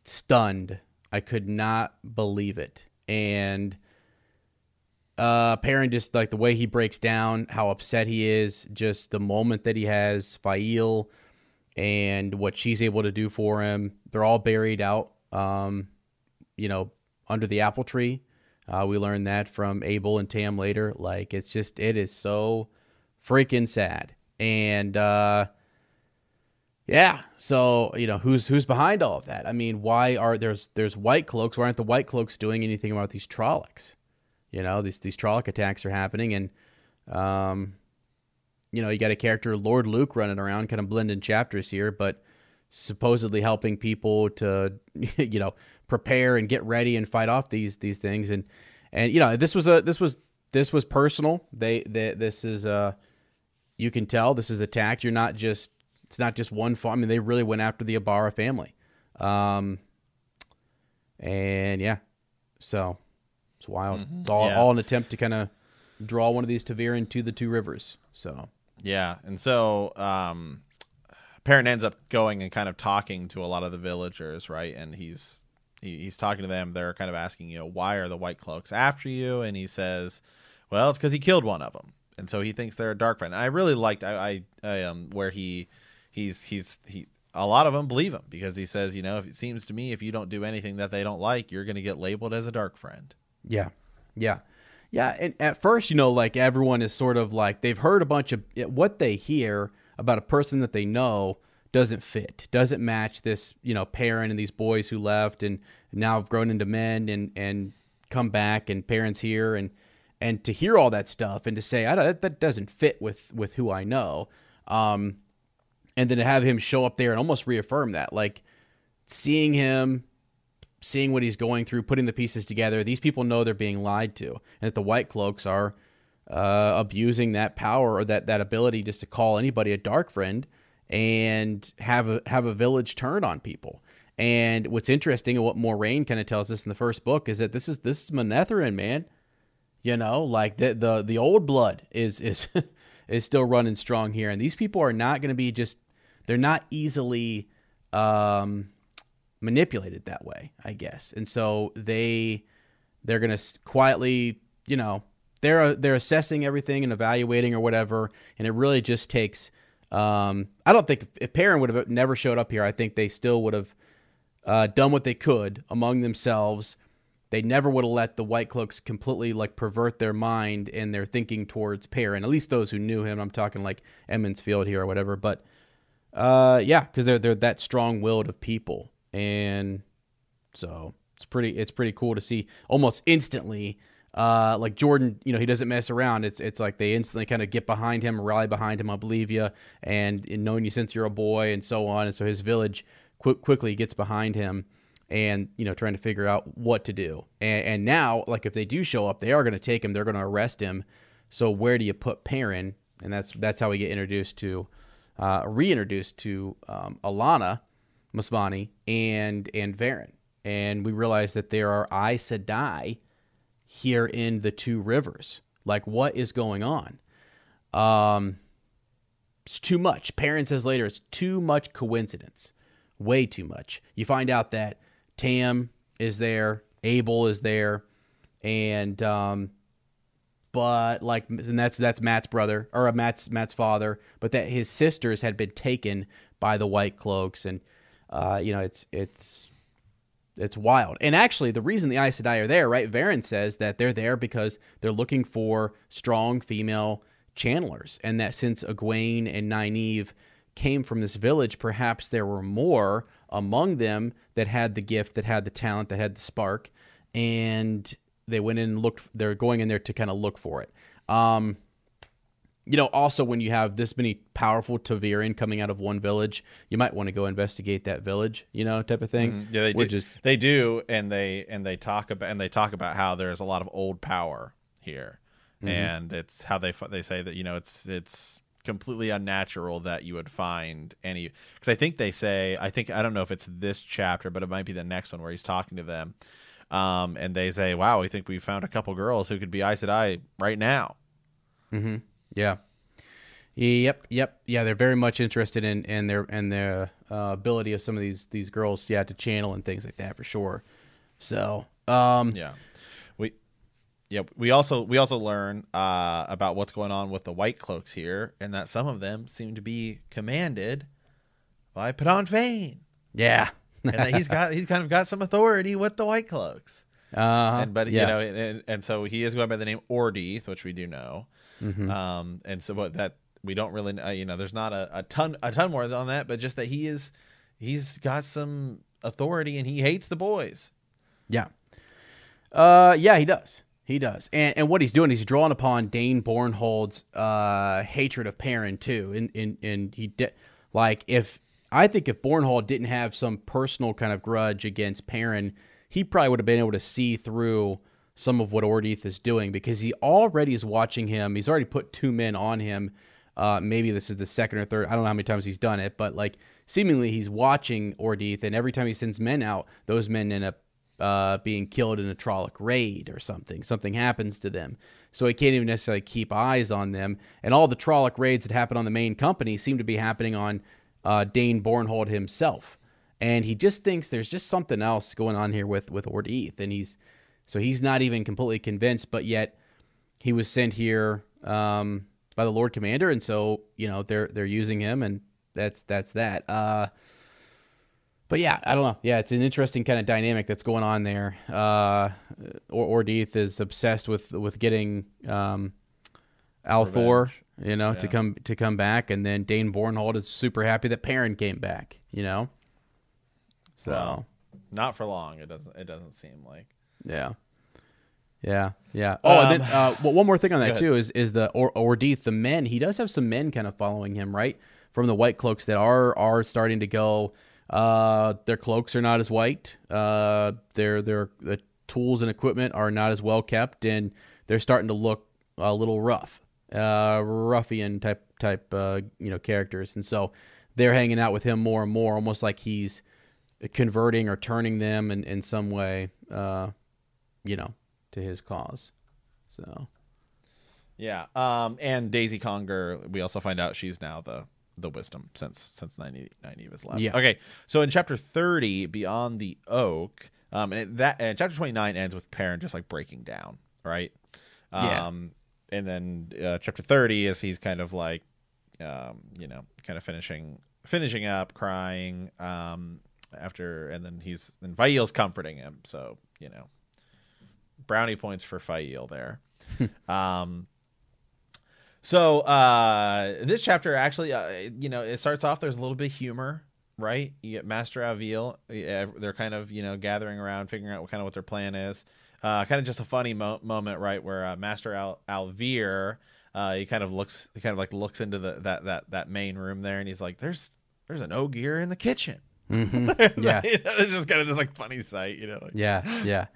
stunned. I could not believe it, and uh Perrin just like the way he breaks down how upset he is just the moment that he has Faile and what she's able to do for him they're all buried out um you know under the apple tree uh we learned that from Abel and Tam later like it's just it is so freaking sad and uh yeah. So, you know, who's who's behind all of that? I mean, why are there's there's white cloaks? Why aren't the white cloaks doing anything about these Trollocs? You know, these these Trolloc attacks are happening and um you know, you got a character Lord Luke running around kind of blending chapters here, but supposedly helping people to *laughs* you know, prepare and get ready and fight off these these things and and you know, this was a this was this was personal. They, they this is uh you can tell this is attacked. You're not just it's not just one farm. I mean, they really went after the Aybara family. Um, and yeah, so it's wild. It's all, Yeah. all an attempt to kind of draw one of these ta'veren into the two rivers. So Yeah, and so um, Perrin ends up going and kind of talking to a lot of the villagers, right? And he's he, he's talking to them. They're kind of asking, you know, why are the White Cloaks after you? And he says, well, it's because he killed one of them, and so he thinks they're a dark friend. And I really liked I, I, I um where he he's he's he. A lot of them believe him because he says, you know, if it seems to me if you don't do anything that they don't like, you're going to get labeled as a dark friend. yeah, yeah, yeah. And at first, you know, like everyone is sort of like they've heard a bunch of what they hear about a person that they know doesn't fit, doesn't match this, you know, Perrin and these boys who left and now have grown into men and and come back and Perrin's here and and to hear all that stuff and to say I that, that doesn't fit with with who I know, um, and then to have him show up there and almost reaffirm that, like seeing him seeing what he's going through, putting the pieces together. These people know they're being lied to, and that the White Cloaks are uh, abusing that power or that that ability just to call anybody a dark friend and have a have a village turn on people. And what's interesting and what Moiraine kind of tells us in the first book is that this is this is Manetheren, man. You know, like the the the old blood is is *laughs* is still running strong here, and these people are not going to be just they're not easily um, manipulated that way, I guess. And so they they're going to quietly, you know, they're they're assessing everything and evaluating or whatever, and it really just takes. Um, I don't think if Perrin would have never showed up here, I think they still would have uh, done what they could among themselves. They never would have let the White Cloaks completely like pervert their mind and their thinking towards Perrin. At least those who knew him. I'm talking like Emond's Field here or whatever. But uh, yeah, because they're they're that strong willed of people, and so it's pretty it's pretty cool to see almost instantly. Uh, like Jordan, you know, he doesn't mess around. It's it's like they instantly kind of get behind him, rally behind him. I believe you, and, knowing you since you're a boy, and so on. And so his village qu- quickly gets behind him, and you know, trying to figure out what to do. And, and now, like if they do show up, they are going to take him. They're going to arrest him. So where do you put Perrin? And that's that's how we get introduced to uh, reintroduced to um, Alanna Mosvani and and Verin, and we realize that there are Aes Sedai here in the two rivers. Like, what is going on? Um, it's too much. Perrin says later it's too much coincidence, way too much. You find out that Tam is there, Abel is there, and um, but like and that's that's Mat's brother or Matt's Mat's Mat's father, but that his sisters had been taken by the White Cloaks, and uh, you know it's it's it's wild. And actually, the reason the Aes Sedai are there, right? Verin says that they're there because they're looking for strong female channelers, and that since Egwene and Nynaeve came from this village, perhaps there were more among them that had the gift, that had the talent, that had the spark, and they went in and looked. They're going in there to kind of look for it. Um, you know, also when you have this many powerful ta'veren coming out of one village, you might want to go investigate that village, you know, type of thing. Mm-hmm. Yeah, they do. Just... They do, and they and they talk about and they talk about how there's a lot of old power here, mm-hmm. and it's how they they say that you know it's it's completely unnatural that you would find any because I think they say I think I don't know if it's this chapter, but it might be the next one where he's talking to them um, and they say, "Wow, we think we found a couple girls who could be Aes Sedai right now." Mm-hmm. Yeah. Yep. Yep. Yeah, they're very much interested in in their and their uh, ability of some of these these girls, yeah, to channel and things like that for sure. So, um, yeah, we, yeah, we also we also learn uh, about what's going on with the White Cloaks here, and that some of them seem to be commanded by Padan Fain. Yeah, and he's got he's kind of got some authority with the White Cloaks. Uh, and but yeah. you know, and, and so he is going by the name Ordeith, which we do know. Mm-hmm. Um, and so what that we don't really, uh, you know, there's not a, a ton a ton more on that, but just that he is he's got some authority and he hates the boys. Yeah. Uh, yeah, he does. He does. And and what he's doing, he's drawing upon Dain Bornhald's uh hatred of Perrin too. And and and he did like if I think if Bornhald didn't have some personal kind of grudge against Perrin, he probably would have been able to see through some of what Ordeith is doing because he already is watching him. He's already put two men on him. Uh, maybe this is the second or third. I don't know how many times he's done it, but like seemingly he's watching Ordeith, and every time he sends men out, those men end up uh, being killed in a Trolloc raid or something. Something happens to them. So he can't even necessarily keep eyes on them. And all the Trolloc raids that happen on the main company seem to be happening on uh, Dain Bornhald himself, and he just thinks there's just something else going on here with with Ordeith, and he's so he's not even completely convinced, but yet he was sent here um, by the Lord Commander, and so you know they're they're using him, and that's that's that. Uh, but yeah, I don't know. Yeah, it's an interesting kind of dynamic that's going on there. Uh, Ordeith is obsessed with with getting um, al'Thor you know, yeah. to come to come back, and then Dain Bornhald is super happy that Perrin came back. You know, so well, not for long. It doesn't. It doesn't seem like. Yeah. Yeah, yeah. Oh, um, and then um, uh, well, one more thing on that too is is the or the men. He does have some men kind of following him, right? From the White Cloaks that are are starting to go. Uh, their cloaks are not as white. Uh, their their the tools and equipment are not as well kept, and they're starting to look a little rough, uh, ruffian type type uh, you know characters, and so they're hanging out with him more and more, almost like he's converting or turning them in, in some way, uh, you know, to his cause. So, yeah. Um, and Daise Congar, we also find out she's now the the wisdom since since Nynaeve, Nynaeve was left. Yeah. Okay. So in chapter thirty, beyond the oak, um, and it, that and chapter twenty nine ends with Perrin just like breaking down, right? Yeah. Um, and then uh, chapter thirty is he's kind of like, um, you know, kind of finishing finishing up, crying, um, after, and then he's and Faile's comforting him. So you know, brownie points for Faile there. *laughs* um. So uh, this chapter actually, uh, you know, it starts off. There's a little bit of humor, right? You get Master Avil. They're kind of you know gathering around, figuring out what kind of what their plan is. Uh, kind of just a funny mo- moment, right, where uh, Master Al- al'Vere, uh, he kind of looks, he kind of like looks into the that that that main room there, and he's like, "There's there's an ogier in the kitchen." Mm-hmm. *laughs* yeah, you know, it's just kind of this like funny sight, you know. Like, yeah, yeah,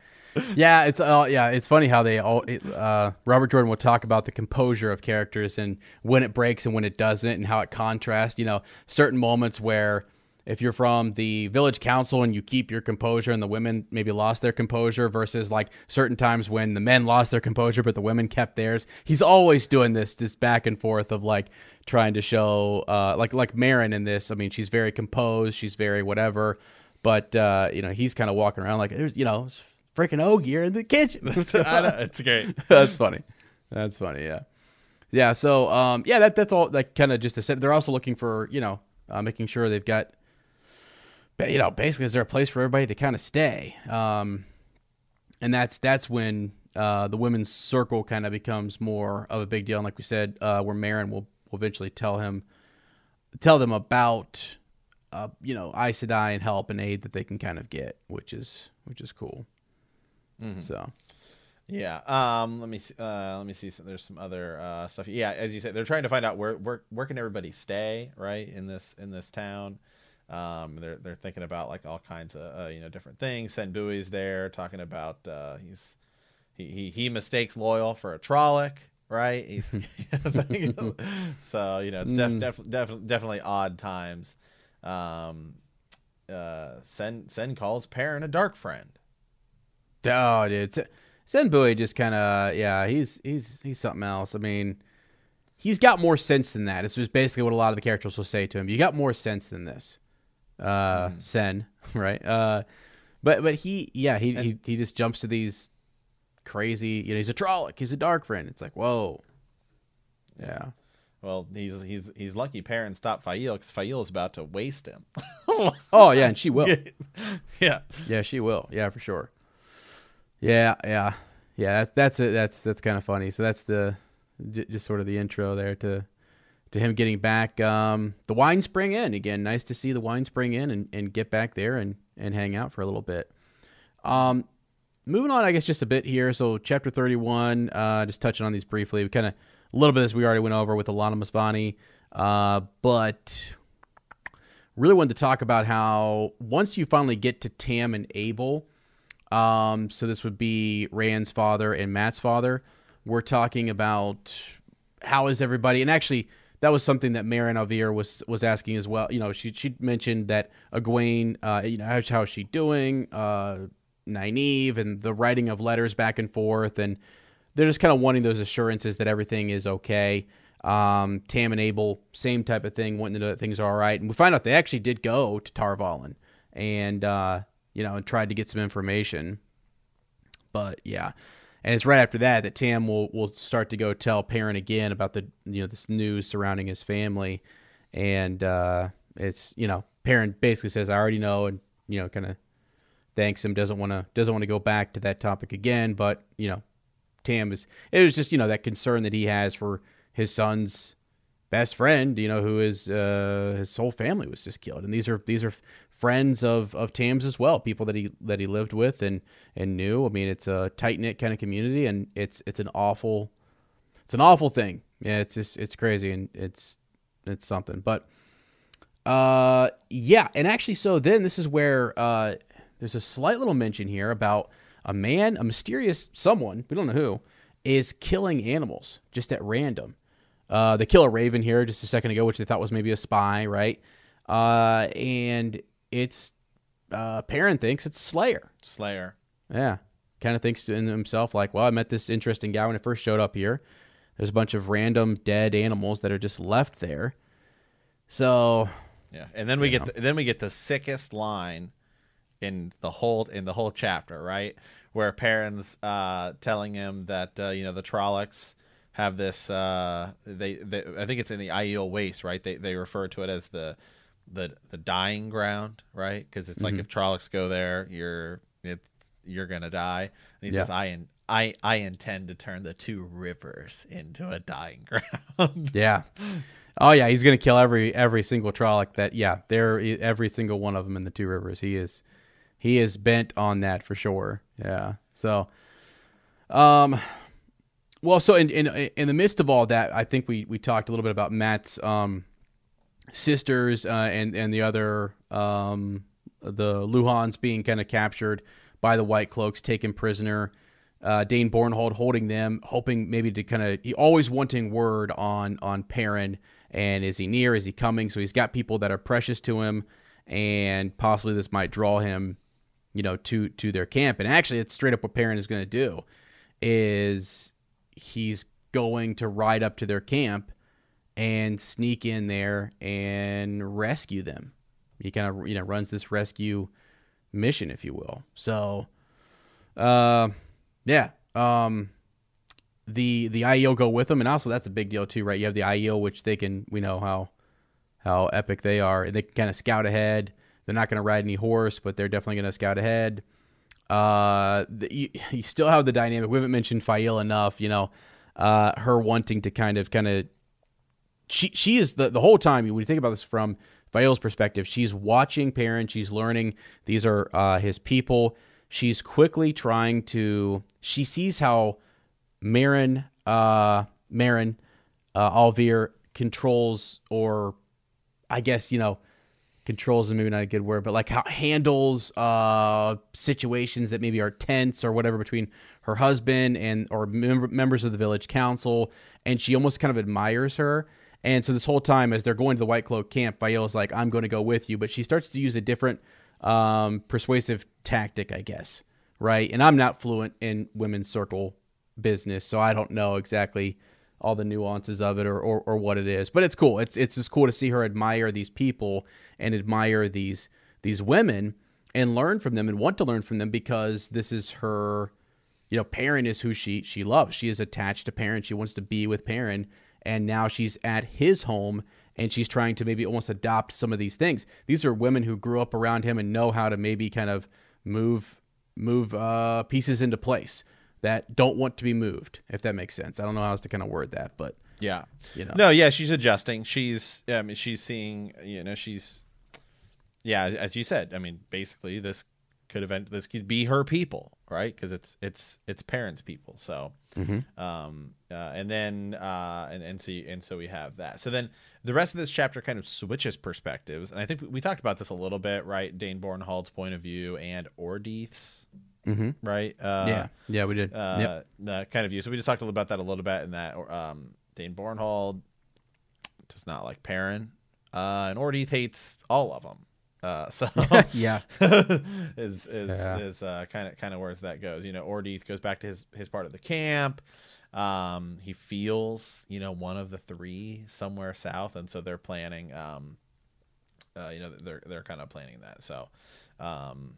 yeah. It's uh, yeah, it's funny how they all it, uh, Robert Jordan will talk about the composure of characters and when it breaks and when it doesn't, and how it contrasts. You know, certain moments where if you're from the village council and you keep your composure and the women maybe lost their composure versus like certain times when the men lost their composure but the women kept theirs he's always doing this this back and forth of like trying to show uh like like Marin in this I mean she's very composed she's very whatever but uh you know he's kind of walking around like there's you know freaking Ogier in the kitchen *laughs* *laughs* it's great. *laughs* that's funny that's funny yeah yeah so um yeah that that's all like kind of just to say they're also looking for you know uh, making sure they've got you know, basically, is there a place for everybody to kind of stay? Um, and that's that's when uh, the women's circle kind of becomes more of a big deal. And like we said, uh, where Marin will, will eventually tell him, tell them about, uh, you know, Aes Sedai and help and aid that they can kind of get, which is which is cool. So Yeah. Um. Let me see. Uh. Let me see. Some, there's some other uh stuff. Yeah. As you said, they're trying to find out where where where can everybody stay right in this in this town. Um. They're they're thinking about like all kinds of uh, you know different things. Cenn Buie's there talking about uh he's he he he mistakes Loial for a Trolloc. Right. He's *laughs* *laughs* so you know it's def, def, def, definitely odd times. Um. Uh. Cenn Cenn calls Perrin a dark friend. Oh, dude, Cenn- Senbui just kind of yeah, he's he's he's something else. I mean, he's got more sense than that. This was basically what a lot of the characters will say to him. You got more sense than this, uh, Cenn, *laughs* right? Uh, but but he yeah he, he he just jumps to these crazy. You know, he's a Trolloc. He's a dark friend. It's like whoa, yeah. Well, he's he's he's lucky Perrin stopped Faile because Faile is about to waste him. *laughs* Oh yeah, and she will. *laughs* yeah. Yeah, she will. Yeah, for sure. Yeah, yeah, yeah. That's that's it. That's that's kind of funny. So that's the j- just sort of the intro there to to him getting back. Um, the Winespring Inn again. Nice to see the Winespring Inn and, and get back there and and hang out for a little bit. Um, moving on, I guess just a bit here. So chapter thirty one. Uh, just touching on these briefly. We kind of a little bit as we already went over with Alanna Mosvani. Uh, but really wanted to talk about how once you finally get to Tam and Abel, um, so this would be Rand's father and Mat's father. We're talking about how is everybody, and actually that was something that Marin al'Vere was was asking as well. You know, she she mentioned that Egwene, uh, you know, how's how's she doing? Uh, Nynaeve and the writing of letters back and forth, and they're just kind of wanting those assurances that everything is okay. Um, Tam and Abel, same type of thing, wanting to know that things are all right. And we find out they actually did go to Tarvalin and, uh, you know, and tried to get some information. But yeah. And it's right after that that Tam will, will start to go tell Perrin again about the, you know, this news surrounding his family. And, uh, it's, you know, Perrin basically says, I already know. And, you know, kind of thanks him, doesn't want to, doesn't want to go back to that topic again. But, you know, Tam is, it was just, you know, that concern that he has for, his son's best friend, you know, who is uh, his whole family was just killed, and these are these are friends of of Tam's as well, people that he that he lived with and and knew. I mean, it's a tight knit kind of community, and it's it's an awful it's an awful thing. Yeah, it's just it's crazy, and it's it's something. But Uh, yeah, and actually, so then this is where uh, there's a slight little mention here about a man, a mysterious someone, we don't know who, is killing animals just at random. Uh, they kill a raven here just a second ago, which they thought was maybe a spy, right? Uh, and it's uh, Perrin thinks it's Slayer. Slayer. Yeah, kind of thinks to himself like, well, I met this interesting guy when I first showed up here. There's a bunch of random dead animals that are just left there. So Yeah, and then we get the, then we get the sickest line in the whole in the whole chapter, right? Where Perrin's uh, telling him that uh, you know the Trollocs have this. Uh, they, they I think it's in the Aiel Waste, right? They they refer to it as the the the dying ground, right? Because it's like if Trollocs go there, you're it, you're gonna die. And he Yeah. says, "I in, I I intend to turn the two rivers into a dying *laughs* ground." yeah. Oh yeah, he's gonna kill every every single Trolloc that yeah, they're every single one of them in the two rivers. He is he is bent on that for sure. Yeah. So um well so in in in the midst of all that, I think we we talked a little bit about Mat's um sisters uh, and and the other um the Luhhans being kind of captured by the White Cloaks, taken prisoner. Uh, Dain Bornhald holding them, hoping maybe to kind of always wanting word on on Perrin and is he near? Is he coming? So he's got people that are precious to him, and possibly this might draw him, you know, to to their camp. And actually, it's straight up what Perrin is going to do, is he's going to ride up to their camp and sneak in there and rescue them. He kind of you know runs this rescue mission, if you will. So, uh, yeah, um, the the Aiel go with them, and also that's a big deal too, right? You have the Aiel, which they can we know how how epic they are. And they can kind of scout ahead. They're not going to ride any horse, but they're definitely going to scout ahead. Uh, the, you, you still have the dynamic. We haven't mentioned Faile enough. You know, uh, her wanting to kind of kind of she she is the the whole time when you think about this from Faile's perspective, she's watching Perrin, she's learning these are uh, his people. She's quickly trying to. She sees how Marin, uh, Marin, uh, al'Vere controls, or I guess you know, controls is maybe not a good word, but like how handles uh situations that maybe are tense or whatever between her husband and or mem- members of the village council, and she almost kind of admires her. And so this whole time, as they're going to the White Cloak camp, Viola's like, "I'm going to go with you," but she starts to use a different um, persuasive tactic, I guess, right? And I'm not fluent in women's circle business, so I don't know exactly all the nuances of it or, or, or what it is. But it's cool. It's it's just cool to see her admire these people and admire these these women and learn from them and want to learn from them because this is her you know, Perrin is who she she loves. She is attached to Perrin. She wants to be with Perrin, and now she's at his home and she's trying to maybe almost adopt some of these things. These are women who grew up around him and know how to maybe kind of move move uh, pieces into place that don't want to be moved. If that makes sense, I don't know how else to kind of word that, but Yeah. You know. No, yeah, she's adjusting. She's I mean she's seeing, you know, she's yeah, as you said, I mean, basically this could event this could be her people, right? Cuz it's it's it's Perrin's people. So um uh, and then uh and and so and so we have that. So then the rest of this chapter kind of switches perspectives. And I think we, we talked about this a little bit, right? Dain Bornhald's point of view and Ordeith's, Mhm. right? Uh yeah, yeah, we did. uh, yep. the kind of view. So we just talked a little about that a little bit, and that um, Dane Bornhold does not like Perrin, uh, and Ordeith hates all of them. Uh, so *laughs* yeah, *laughs* is is Yeah. is uh, kind of kind of where that goes. You know, Ordeith goes back to his his part of the camp. Um, he feels you know one of the three somewhere south, and so they're planning. Um, uh, you know, they're they're kind of planning that. So, um,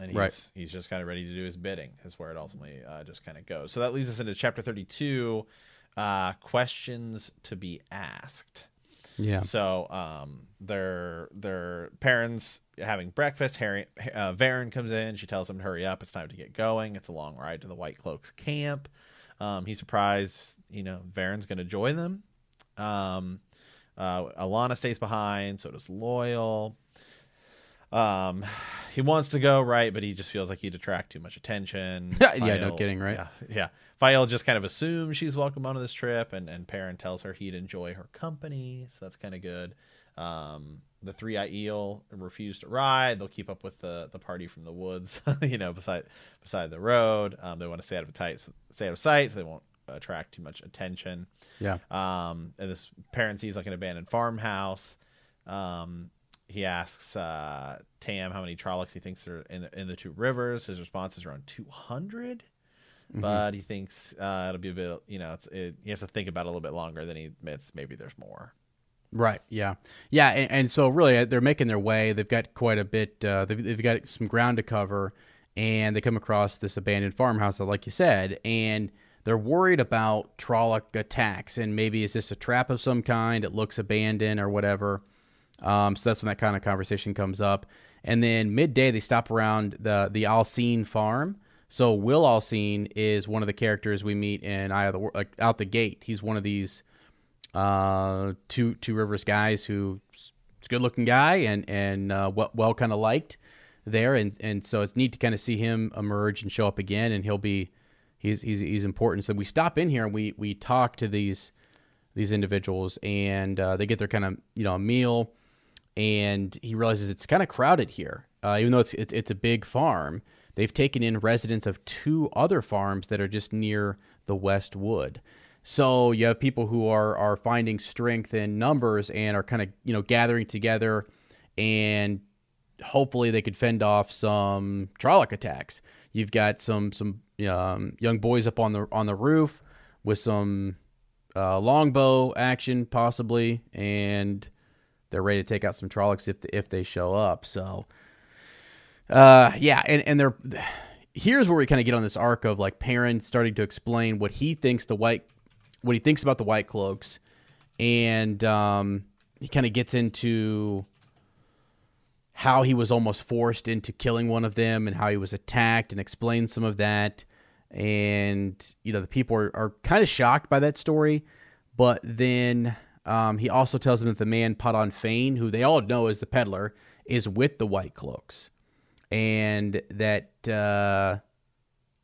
and he's Right. he's just kind of ready to do his bidding. Is where it ultimately uh, just kind of goes. So that leads us into chapter thirty-two. Uh, questions to be asked. Yeah, So um, their their Perrin's having breakfast. Harry uh, Verin comes in. She tells him to hurry up. It's time to get going. It's a long ride to the White Cloaks camp. Um, he's surprised, you know, Verin's going to join them. Um, uh, Alanna stays behind. So does Loial. Um, he wants to go right, but he just feels like he'd attract too much attention. *laughs* Yeah, no kidding, right? Yeah, yeah. Faile just kind of assumes she's welcome onto this trip, and and Perrin tells her he'd enjoy her company, so that's kind of good. Um, the three Aiel refuse to ride. They'll keep up with the the party from the woods, *laughs* you know, beside beside the road. Um, they want to stay out of sight, stay out of sight, so they won't attract too much attention. Yeah. Um, and this Perrin sees like an abandoned farmhouse. Um, he asks uh, Tam how many Trollocs he thinks are in the, in the two rivers. His response is around 200, but he thinks uh, it'll be a bit, you know, it's, it, he has to think about it a little bit longer. than he admits maybe there's more. Right. Yeah. Yeah. And, and so really, uh, they're making their way. They've got quite a bit. Uh, they've, they've got some ground to cover, and they come across this abandoned farmhouse, like you said, and they're worried about Trolloc attacks, and maybe is this a trap of some kind? It looks abandoned or whatever. Um, so that's when that kind of conversation comes up. And then midday, they stop around the the al'Seen farm. So Will al'Seen is one of the characters we meet in Eye of the like out the gate. He's one of these uh, two two rivers guys who's a good looking guy and and uh, well, well kind of liked there, and and so it's neat to kind of see him emerge and show up again, and he'll be he's he's he's important. So we stop in here and we we talk to these these individuals, and uh, they get their kind of you know meal, and he realizes it's kind of crowded here, uh, even though it's, it's it's a big farm. They've taken in residents of two other farms that are just near the West Wood. So you have people who are are finding strength in numbers and are kind of you know gathering together, and hopefully they could fend off some Trolloc attacks. You've got some some um, young boys up on the on the roof with some uh, longbow action possibly, and they're ready to take out some Trollocs if if they show up. So, uh, yeah, and and they're here's where we kind of get on this arc of like Perrin starting to explain what he thinks the white what he thinks about the white cloaks, and um, he kind of gets into how he was almost forced into killing one of them and how he was attacked and explains some of that. And, you know, the people are, are kind of shocked by that story. But then um, he also tells them that the man Padan Fain, who they all know is the peddler, is with the White Cloaks. And that uh,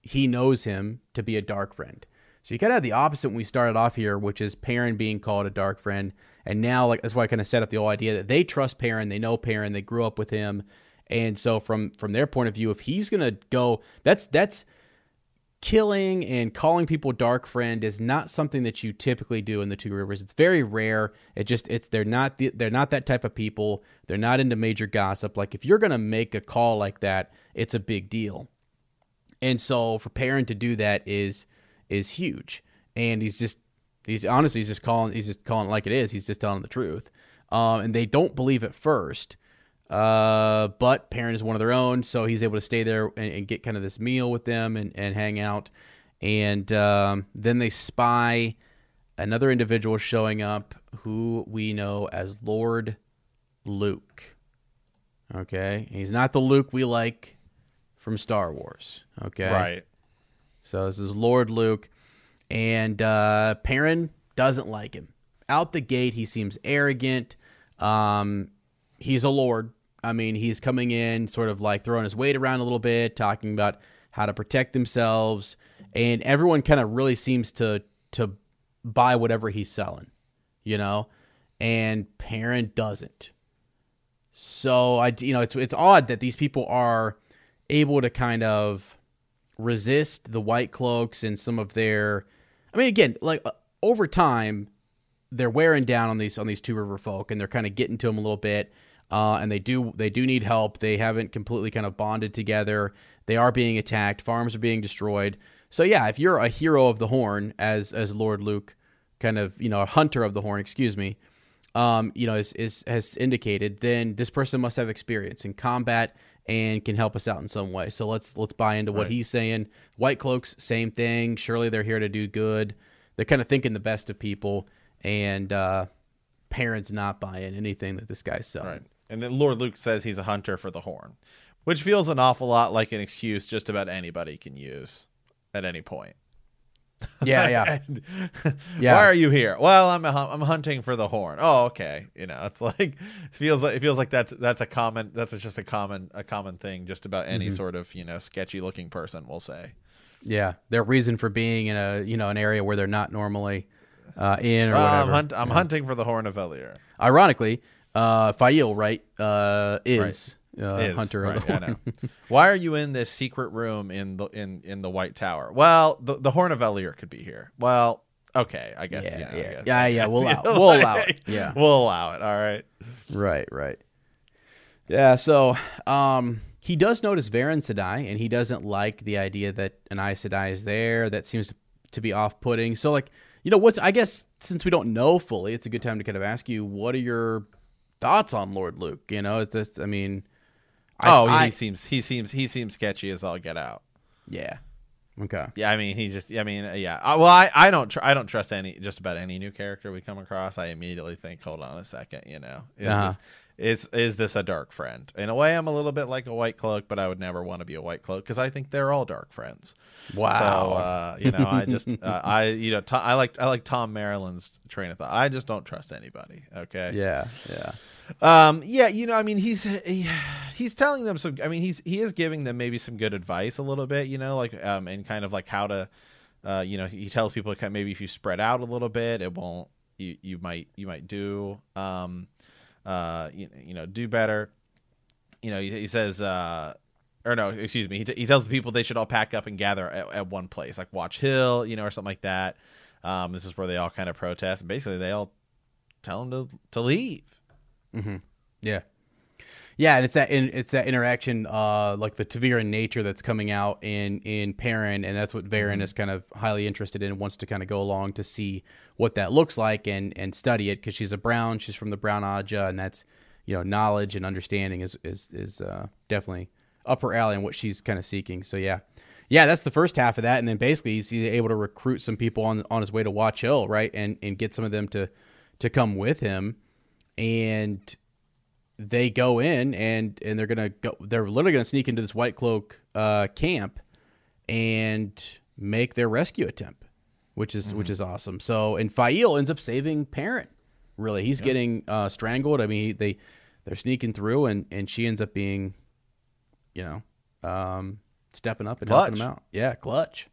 he knows him to be a dark friend. So you kind of have the opposite when we started off here, which is Perrin being called a dark friend, and now like that's why I kind of set up the whole idea that they trust Perrin, they know Perrin, they grew up with him, and so from from their point of view, if he's gonna go, that's that's killing and calling people dark friend is not something that you typically do in the two rivers it's very rare it just it's they're not the, they're not that type of people they're not into major gossip like if you're going to make a call like that it's a big deal and so for Perrin to do that is is huge. And he's just he's honestly he's just calling he's just calling it like it is. He's just telling the truth. Um, and they don't believe at first. Uh, but Perrin is one of their own, so he's able to stay there and, and get kind of this meal with them and, and hang out. And um, then they spy another individual showing up who we know as Lord Luke. Okay, he's not the Luke we like from Star Wars. Okay, Right. so this is Lord Luke, and uh, Perrin doesn't like him. Out the gate, he seems arrogant. Um, he's a lord. I mean, he's coming in, sort of like throwing his weight around a little bit, talking about how to protect themselves, and everyone kind of really seems to to buy whatever he's selling, you know. And Perrin doesn't. So I, you know, it's it's odd that these people are able to kind of resist the white cloaks and some of their I mean again like uh, over time they're wearing down on these on these two river folk and they're kind of getting to them a little bit uh, and they do they do need help they haven't completely kind of bonded together they are being attacked farms are being destroyed so yeah if you're a hero of the horn as as Lord Luke kind of you know a hunter of the horn excuse me um, you know, is, is has indicated, then this person must have experience in combat and can help us out in some way. So let's let's buy into what Right. he's saying. White cloaks, same thing. Surely they're here to do good. They're kind of thinking the best of people, and uh, Perrin's not buying anything that this guy's selling. Right. And then Lord Luke says he's a hunter for the horn, which feels an awful lot like an excuse just about anybody can use at any point. Yeah, yeah, *laughs* yeah. Yeah. Why are you here? Well, I'm a, I'm hunting for the horn. Oh, okay. You know, it's *laughs* like it feels like it feels like that's that's a common that's just a common a common thing just about Mm-hmm. any sort of you know sketchy looking person will say. yeah. Their reason for being in a you know an area where they're not normally uh, in or whatever. I'm, hunt, I'm hunting for the horn of Valere. Ironically, uh, Faile, right? Uh, is, Uh, Is, Hunter right, I know. *laughs* Why are you in this secret room in the in in the White Tower? Well, the the Horn of Valere could be here. Well, okay, I guess. Yeah, you know, yeah. guess- Yeah, yeah, we'll allow- *laughs* we'll allow it, yeah. we'll allow it. All right. Right, right. Yeah, so um, he does notice Verin Sedai, and he doesn't like the idea that an Aes Sedai is there. That seems to, to be off-putting. So, like, you know, what's I guess since we don't know fully, it's a good time to kind of ask you, what are your thoughts on Lord Luc? You know, it's just, I mean, I, oh, I- he seems he seems he seems sketchy as all get out. yeah, okay, Yeah, I mean, he's just. I mean, yeah. I, well, I, I don't. Tr- I don't trust any just about any new character we come across. I immediately think, hold on a second. You know, is Uh-huh. this is is this a dark friend? In a way, I'm a little bit like a white cloak, but I would never want to be a white cloak because I think they're all dark friends. Wow, So uh, you know, I just uh, *laughs* I you know I like I like Thom Merrilin's train of thought. I just don't trust anybody. Okay. yeah, yeah, Um. Yeah. You know. I mean, he's he, he's telling them some. I mean, he's he is giving them maybe some good advice a little bit. You know, like um, and kind of like how to, uh, you know, he tells people kind of maybe if you spread out a little bit, it won't. You you might you might do um, uh, you, you know, do better. You know, he, he says. Uh, or no, excuse me. He, t- he tells the people they should all pack up and gather at, at one place, like Watch Hill, you know, or something like that. Um, this is where they all kind of protest, and basically they all tell him to to leave. yeah. Yeah, and it's that in, it's that interaction, uh, like the ta'veren nature that's coming out in in Perrin, and that's what Verin Mm-hmm. is kind of highly interested in, wants to kind of go along to see what that looks like and and study it because she's a Brown, she's from the Brown Ajah, and that's you know knowledge and understanding is is is uh, definitely up her alley and what she's kind of seeking. So yeah, yeah, that's the first half of that, and then basically he's he's able to recruit some people on on his way to Watch Hill, right, and and get some of them to to come with him, and they go in and and they're gonna go they're literally gonna sneak into this white cloak uh, camp and make their rescue attempt which is which is awesome. So and Faile ends up saving Perrin really. He's getting uh, strangled. I mean they they're sneaking through and and she ends up being you know um stepping up and helping them out yeah clutch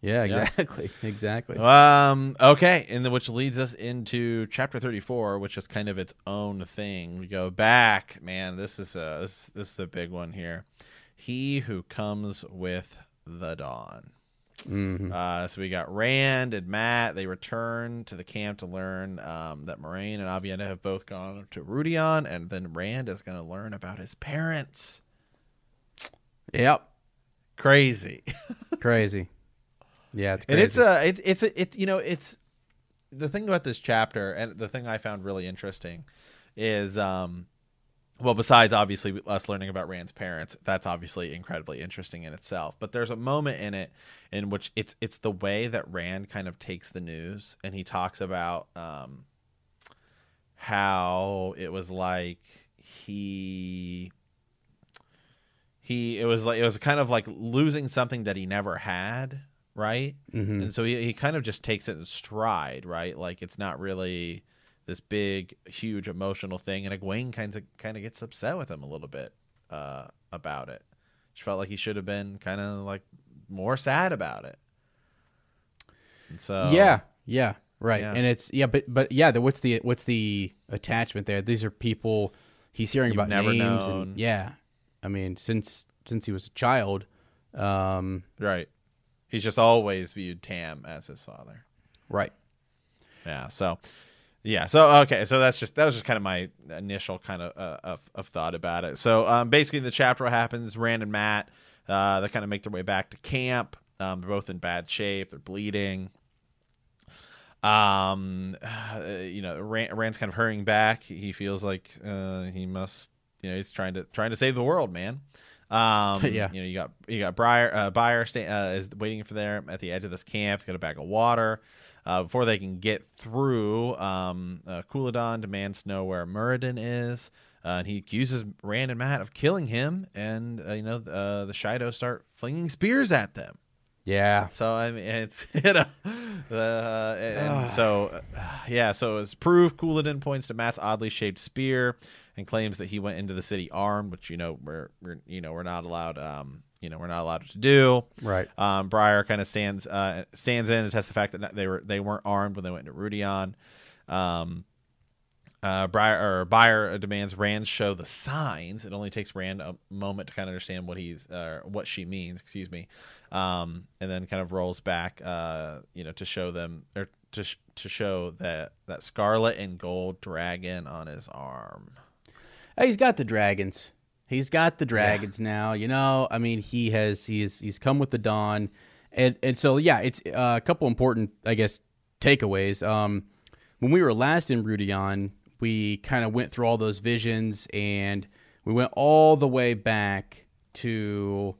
yeah Yeah. exactly *laughs* exactly Um. Okay, and then which leads us into chapter thirty-four, which is kind of its own thing. We go back, man. This is a this, this is a big one here. He who comes with the dawn. Mhm. Uh, so we got Rand and Mat. They return to the camp to learn um, that Moiraine and Aviendha have both gone to Rhuidean, and then Rand is going to learn about his parents. Yep. Crazy. *laughs* crazy. Yeah it's and it's a it, it's a it you know it's the thing about this chapter and the thing i found really interesting is um well besides obviously us learning about rand's parents that's obviously incredibly interesting in itself. But there's a moment in it in which it's it's the way that rand kind of takes the news and he talks about um how it was like he he it was like it was kind of like losing something that he never had right? Mhm. and so he, he kind of just takes it in stride right? Like it's not really this big huge emotional thing. And Egwene kind of kind of gets upset with him a little bit uh about it. She felt like he should have been kind of like more sad about it. And so yeah yeah right. Yeah. and it's yeah but but yeah the, what's the what's the attachment there? These are people he's hearing You've about never names known. and yeah i mean since since he was a child um right he's just always viewed tam as his father right Yeah. So, yeah. So okay. So that's just that was just kind of my initial kind of uh, of, of thought about it. So um, basically, the chapter happens. Rand and Mat, uh, they kind of make their way back to camp. Um, they're both in bad shape. They're bleeding. Um, *sighs* uh, you know, Rand, Rand's kind of hurrying back. He feels like uh, he must. You know, he's trying to trying to save the world, man. Um, *laughs* Yeah. You know, you got you got Briar. Uh, Buyer uh, is waiting for them at the edge of this camp. He's got a bag of water. Uh, before they can get through, um, uh, Couladin demands to know where Muradin is, uh, and he accuses Rand and Mat of killing him. And uh, you know, uh, the Shaido start flinging spears at them. yeah So I mean, it's *laughs* you know, uh, and so uh, yeah. So as proof, Couladin points to Mat's oddly shaped spear and claims that he went into the city armed, which you know we're, we're you know we're not allowed um you know we're not allowed to do. right Um, Briar kind of stands uh, stands in and tests the fact that they were they weren't armed when they went into Rhuidean. Um, uh, Briar or Buyer demands Rand show the signs. It only takes Rand a moment to kind of understand what he's uh, what she means. Excuse me, um, and then kind of rolls back, uh, you know, to show them or to sh- to show that that scarlet and gold dragon on his arm. Hey, he's got the dragons. He's got the dragons yeah. now. You know, I mean, he has he's he's come with the dawn, and and so yeah, it's uh, a couple important, I guess, takeaways. Um, when we were last in Rhuidean, we kind of went through all those visions, and we went all the way back to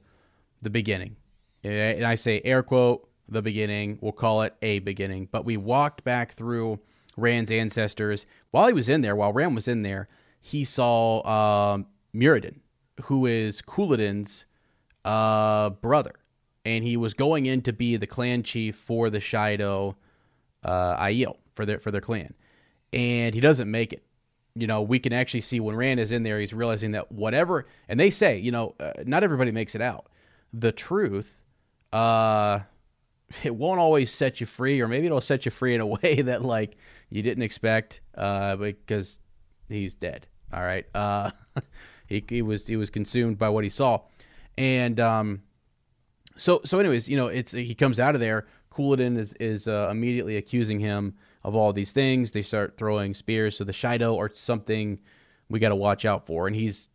the beginning. And I say air quote the beginning. We'll call it a beginning. But we walked back through Rand's ancestors while he was in there. While Rand was in there, he saw um, Muradin, who is Couladin's uh, brother, and he was going in to be the clan chief for the Shaido uh, Aiel for their for their clan, and he doesn't make it. You know, we can actually see when Rand is in there, he's realizing that whatever, and they say, you know, uh, not everybody makes it out. The truth, uh, *laughs* it won't always set you free, or maybe it'll set you free in a *laughs* way that like you didn't expect, uh, because he's dead. All right. Uh, *laughs* He, he was he was consumed by what he saw, and um, so so anyways, you know, it's he comes out of there. Couladin is is uh, immediately accusing him of all these things. They start throwing spears. So the Shaido are something we got to watch out for, and he's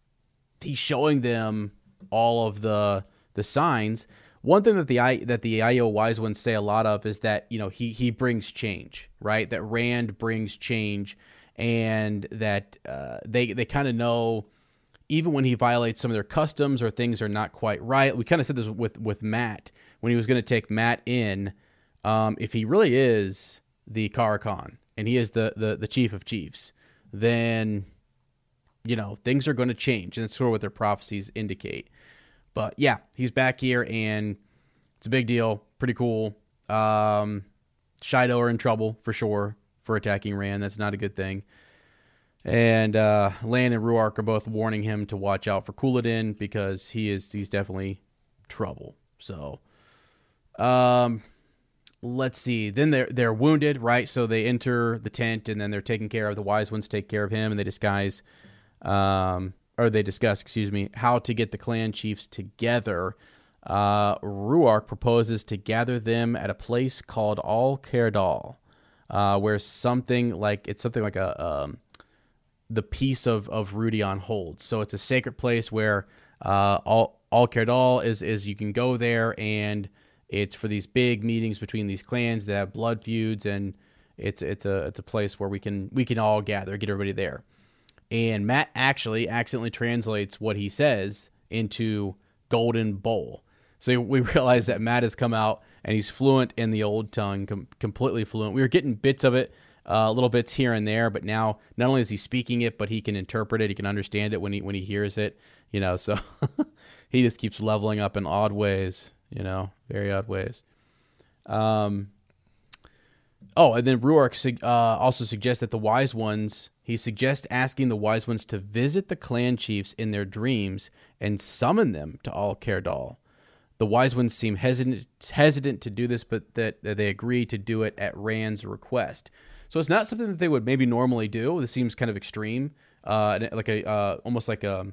he's showing them all of the the signs. One thing that the I that the Aiel wise ones say a lot of is that you know he he brings change, right? That Rand brings change, and that uh, they they kind of know even when he violates some of their customs or things are not quite right. We kind of said this with with Mat when he was going to take Matt in. Um, if he really is the Car'a'carn and he is the, the the chief of chiefs, then you know things are going to change, and that's sort of what their prophecies indicate. But yeah, he's back here, and it's a big deal. Pretty cool. Um, Shaido are in trouble for sure for attacking Rand. That's not a good thing. And uh, Lan and Rhuarc are both warning him to watch out for Couladin because he is he's definitely trouble. So, um, let's see. Then they're they're wounded, right? So they enter the tent and then they're taken care of the wise ones. Take care of him and they disguise, um, or they discuss, excuse me, how to get the clan chiefs together. Uh, Rhuarc proposes to gather them at a place called Alcair Dal, uh, where something like it's something like a um, the piece of of Rhuidean hold. So it's a sacred place where uh, all Alcair Dal is is you can go there and it's for these big meetings between these clans that have blood feuds and it's it's a it's a place where we can we can all gather, get everybody there. And Mat actually accidentally translates what he says into Golden Bowl. So we *laughs* realize that Mat has come out and he's fluent in the old tongue, com- completely fluent. We were getting bits of it uh, little bits here and there, but now not only is he speaking it, but he can interpret it. He can understand it when he when he hears it. You know, so *laughs* he just keeps leveling up in odd ways. You know, very odd ways. Um. Oh, and then Rhuarc uh, also suggests that the wise ones. He suggests asking the wise ones to visit the clan chiefs in their dreams and summon them to Alcair Dal. The wise ones seem hesitant hesitant to do this, but that, that they agree to do it at Rand's request. So it's not something that they would maybe normally do. This seems kind of extreme, uh, like a uh, almost like a,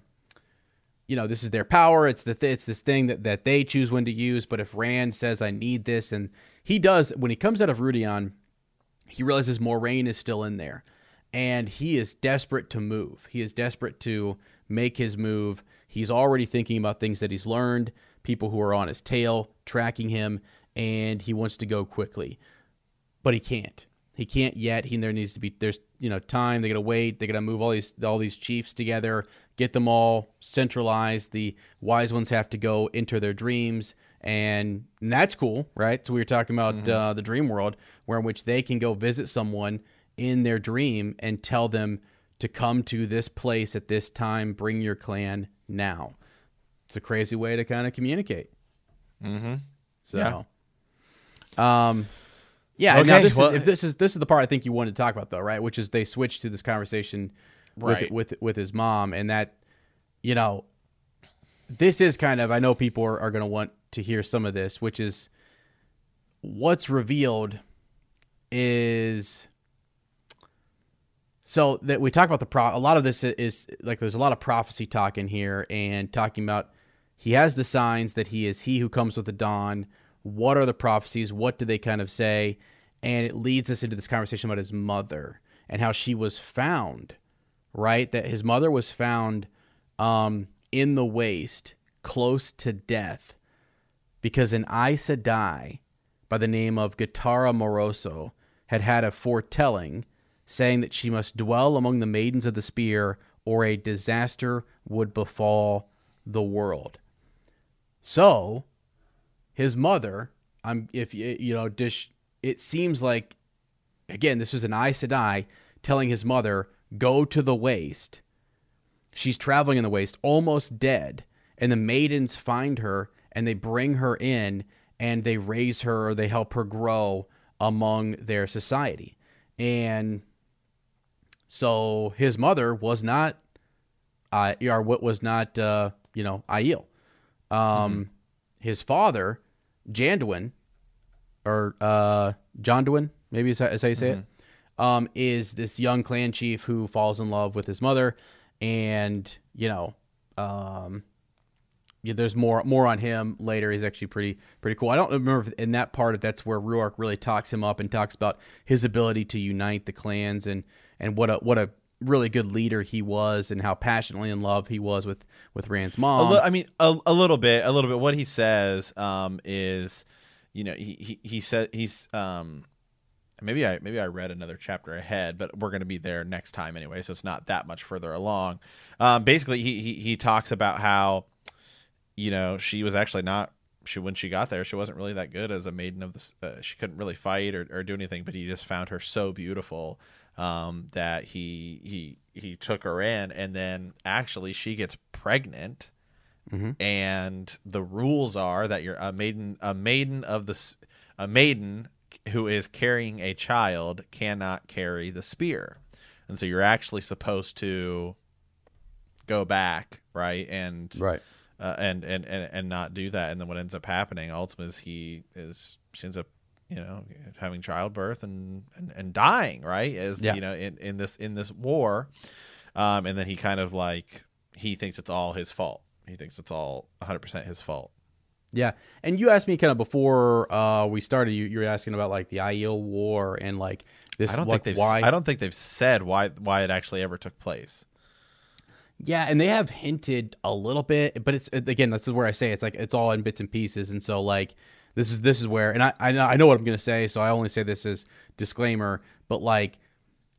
you know, this is their power. It's the th- it's this thing that that they choose when to use. But if Rand says I need this, and he does when he comes out of Rhuidean, he realizes Moiraine is still in there, and he is desperate to move. He is desperate to make his move. He's already thinking about things that he's learned, people who are on his tail, tracking him, and he wants to go quickly, but he can't he can't yet. He there needs to be there's you know time. They got to wait. They got to move all these all these chiefs together, get them all centralized. The wise ones have to go enter their dreams, and, and that's cool, right? So we were talking about mm-hmm. uh, the dream world, where in which they can go visit someone in their dream and tell them to come to this place at this time. Bring your clan now. It's a crazy way to kind of communicate. Mm-hmm. So, yeah. um yeah. Okay. Now this well, is this is this is the part I think you wanted to talk about though, right? Which is they switched to this conversation right. with with with his mom, and that you know this is kind of I know people are, are going to want to hear some of this, which is what's revealed is so that we talk about the pro. A lot of this is like there's a lot of prophecy talk in here, and talking about he has the signs that he is he who comes with the dawn. What are the prophecies? What do they kind of say? And it leads us into this conversation about his mother and how she was found, right? That his mother was found um, in the waste, close to death, because an Aes Sedai by the name of Gitara Moroso had had a foretelling saying that she must dwell among the maidens of the spear or a disaster would befall the world. So, his mother, I'm if you know, dish it seems like again, this was an Aes Sedai telling his mother, "Go to the waste." She's traveling in the waste, almost dead, and the maidens find her and they bring her in and they raise her they help her grow among their society. And so his mother was not, uh, or what was not, uh, you know, Aiel. Um, mm-hmm. His father, Janduin, or uh, Jonduin, maybe is how, is how you say mm-hmm. it, um, is this young clan chief who falls in love with his mother, and you know, um, yeah, there's more more on him later. He's actually pretty pretty cool. I don't remember in that part if that's where Rhuarc really talks him up and talks about his ability to unite the clans and and what a what a really good leader he was and how passionately in love he was with with Rand's mom. Li- I mean, a, a little bit, a little bit. What he says um, is, you know, he he he said he's um, maybe I maybe I read another chapter ahead, but we're going to be there next time anyway, so it's not that much further along. Um, basically, he, he he talks about how you know, she was actually not she when she got there, she wasn't really that good as a maiden of the. Uh, she couldn't really fight or, or do anything, but he just found her so beautiful um, that he he he took her in, and then actually she gets pregnant, mm-hmm. and the rules are that you're a maiden a maiden of the a maiden who is carrying a child cannot carry the spear, and so you're actually supposed to go back right? And right. uh, and, and and and not do that. And then what ends up happening ultimately is he is she ends up you know having childbirth and and, and dying right as yeah. you know in, in this in this war. Um and then he kind of like he thinks it's all his fault. He thinks it's all 100% his fault. Yeah. And you asked me kind of before uh we started you, you were asking about like the Aiel war and like this I don't like, think they've why I don't think they've said why why it actually ever took place. Yeah, and they have hinted a little bit, but it's again, this is where I say it's like it's all in bits and pieces, and so like this is this is where, and I I know, I know what I'm gonna say, so I only say this as disclaimer, but like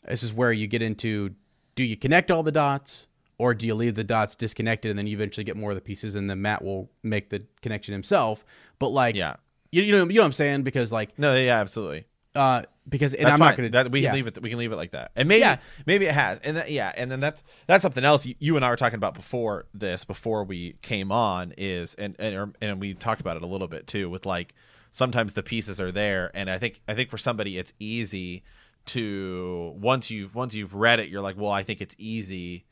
this is where you get into do you connect all the dots or do you leave the dots disconnected and then you eventually get more of the pieces and then Matt will make the connection himself. But like, yeah, you, you know you know what I'm saying? Because like no, yeah, absolutely uh, because and that's I'm fine. not gonna that we yeah. can leave it we can leave it like that and maybe Yeah. maybe it has and that, yeah and then that's that's something else you, you and I were talking about before this before we came on is and and and we talked about it a little bit too with like sometimes the pieces are there and I think I think for somebody it's easy to once you've once you've read it you're like well I think it's easy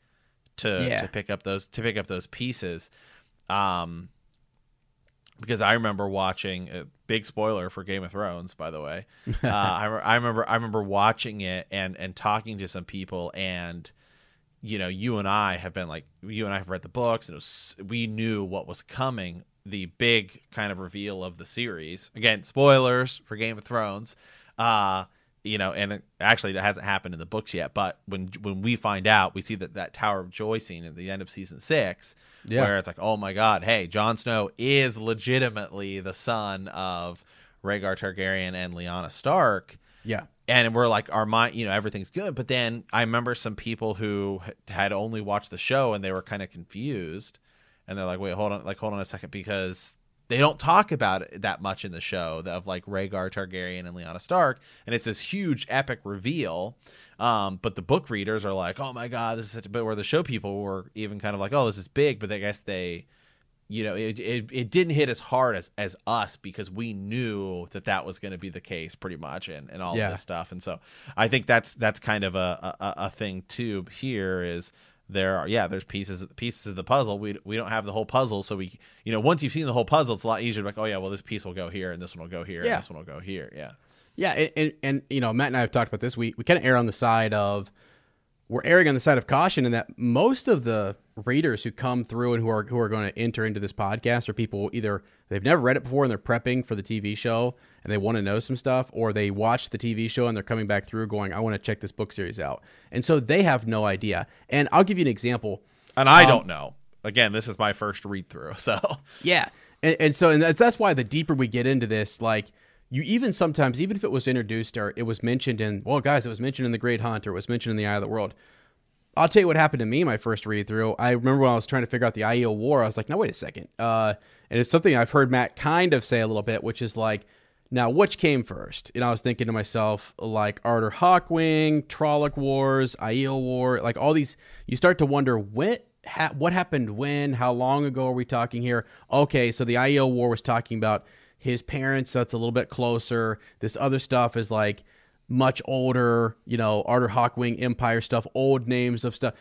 to Yeah. to pick up those to pick up those pieces um because I remember watching a big spoiler for Game of Thrones, by the way. *laughs* Uh, I, I remember I remember watching it and and talking to some people, and you know, you and I have been like, you and I have read the books, and it was, we knew what was coming. The big kind of reveal of the series. Again, spoilers for Game of Thrones. Uh, you know, and it, actually, it hasn't happened in the books yet. But when when we find out, we see that that Tower of Joy scene at the end of season six, Yeah. where it's like, oh my god, hey, Jon Snow is legitimately the son of Rhaegar Targaryen and Lyanna Stark, yeah and we're like, our mind, you know, everything's good. But then I remember some people who had only watched the show and they were kind of confused, and they're like, wait, hold on, like hold on a second, because they don't talk about it that much in the show of like Rhaegar Targaryen and Lyanna Stark, and it's this huge epic reveal. Um, but the book readers are like, "Oh my god, this is such a bit." Where the show people were even kind of like, "Oh, this is big," but I guess they, you know, it it, it didn't hit as hard as as us because we knew that that was going to be the case pretty much, and and all Yeah. of this stuff. And so I think that's that's kind of a a, a thing too. Here is there are yeah there's pieces pieces of the puzzle we we don't have the whole puzzle so we you know once you've seen the whole puzzle it's a lot easier to be like oh yeah well this piece will go here and this one will go here Yeah. and this one will go here yeah Yeah, and, and, and you know, Matt and I have talked about this. We we kind of err on the side of we're erring on the side of caution in that most of the readers who come through and who are who are going to enter into this podcast are people either they've never read it before and they're prepping for the TV show and they want to know some stuff, or they watch the TV show and they're coming back through going, I want to check this book series out. And so they have no idea. And I'll give you an example. And I Um, don't know. Again, this is my first read through, *laughs* so Yeah. And, and so and that's, that's why the deeper we get into this, like you even sometimes, even if it was introduced or it was mentioned in, well, guys, it was mentioned in The Great Hunt or it was mentioned in The Eye of the World. I'll tell you what happened to me my first read through. I remember when I was trying to figure out the Aiel War, I was like, no, wait a second. Uh, and it's something I've heard Matt kind of say a little bit, which is like, now which came first? And I was thinking to myself, like Arthur Hawkwing, Trolloc Wars, Aiel War, like all these. You start to wonder what ha- what happened when, how long ago are we talking here? Okay, so the Aiel War was talking about his parents. That's a little bit closer. This other stuff is like much older, you know, Arthur Hawkwing Empire stuff, old names of stuff.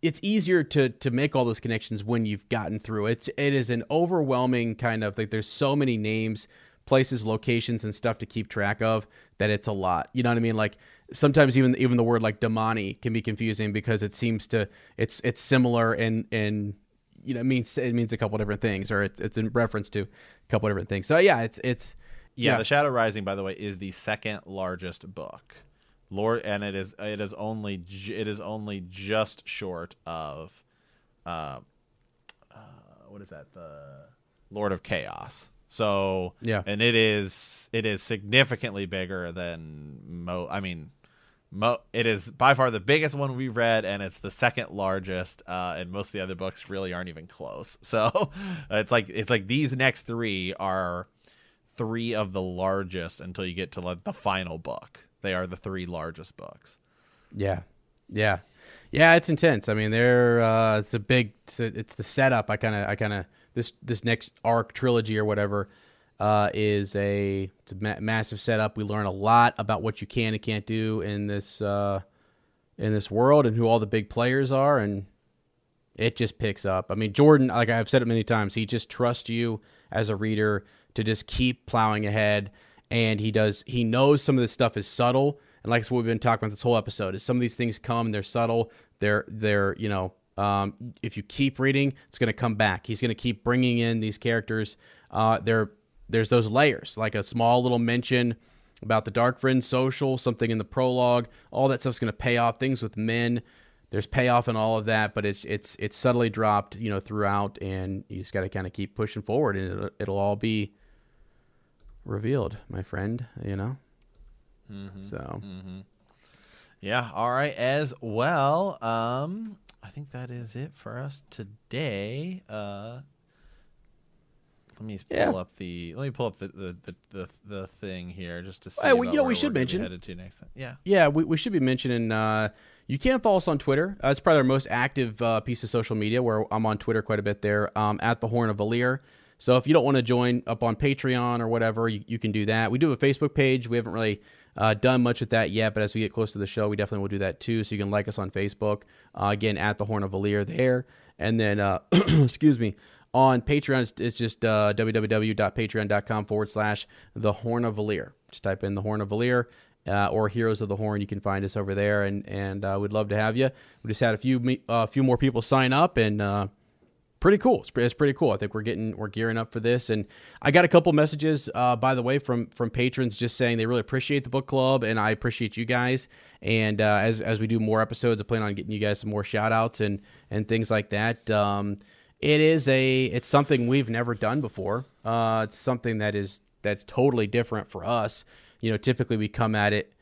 It's easier to to make all those connections when you've gotten through. It's it is an overwhelming kind of like there's so many names, places, locations, and stuff to keep track of that it's a lot. You know what I mean? Like sometimes even even the word like damane can be confusing because it seems to it's it's similar and and you know it means it means a couple different things or it's it's in reference to a couple different things. So yeah, it's it's yeah, The Shadow Rising, by the way, is the second largest book. Lord, and it is it is only it is only just short of, uh, uh, what is that? The Lord of Chaos. So Yeah. and it is it is significantly bigger than mo. I mean, mo. It is by far the biggest one we've read, and it's the second largest. Uh, and most of the other books really aren't even close. *laughs* So it's like it's like these next three are three of the largest until you get to like the final book. They are the three largest books. Yeah, yeah, yeah. It's intense. I mean, they're uh, it's a big. It's, a, it's the setup. I kind of, I kind of this this next arc trilogy or whatever uh, is a a ma- massive setup. We learn a lot about what you can and can't do in this uh, in this world and who all the big players are, and it just picks up. I mean, Jordan, like I've said it many times, he just trusts you as a reader to just keep plowing ahead. And he does, he knows some of this stuff is subtle. And like what we've been talking about this whole episode is some of these things come, they're subtle. They're, they're, you know, um, if you keep reading, it's going to come back. He's going to keep bringing in these characters. Uh, there, there's those layers, like a small little mention about the Dark Friend social, something in the prologue. All that stuff's going to pay off. Things with men, there's payoff in all of that, but it's it's it's subtly dropped, you know, throughout, and you just got to kind of keep pushing forward, and it'll, it'll all be revealed, my friend. You know. So Yeah. All right. As well. Um, I think that is it for us today. Uh, let me pull Yeah. up the let me pull up the the, the, the, the thing here just to see. Hey, well, you know, we should mention- headed to next time. Yeah. yeah, we, we should be mentioning. Uh, you can follow us on Twitter. Uh, it's probably our most active uh, piece of social media. Where I'm on Twitter quite a bit there. Um, at the Horn of Valere. So if you don't want to join up on Patreon or whatever, you, you can do that. We do have a Facebook page. We haven't really uh, done much with that yet, but as we get close to the show, we definitely will do that too. So you can like us on Facebook. Uh, again, at the Horn of Valere there. And then, uh, *clears throat* excuse me, on Patreon, it's, it's just uh, www.patreon.com forward slash the Horn of Valere. Just type in the Horn of Valere. Uh, or Heroes of the Horn, you can find us over there, and and uh, we'd love to have you. We just had a few a few more people sign up, and uh, pretty cool. It's, it's pretty cool. I think we're getting we're gearing up for this, and I got a couple messages uh, by the way from from patrons just saying they really appreciate the book club, and I appreciate you guys. And uh, as as we do more episodes, I plan on getting you guys some more shout outs and and things like that. Um, it is a it's something we've never done before. Uh, it's something that is that's totally different for us. You know, typically we come at it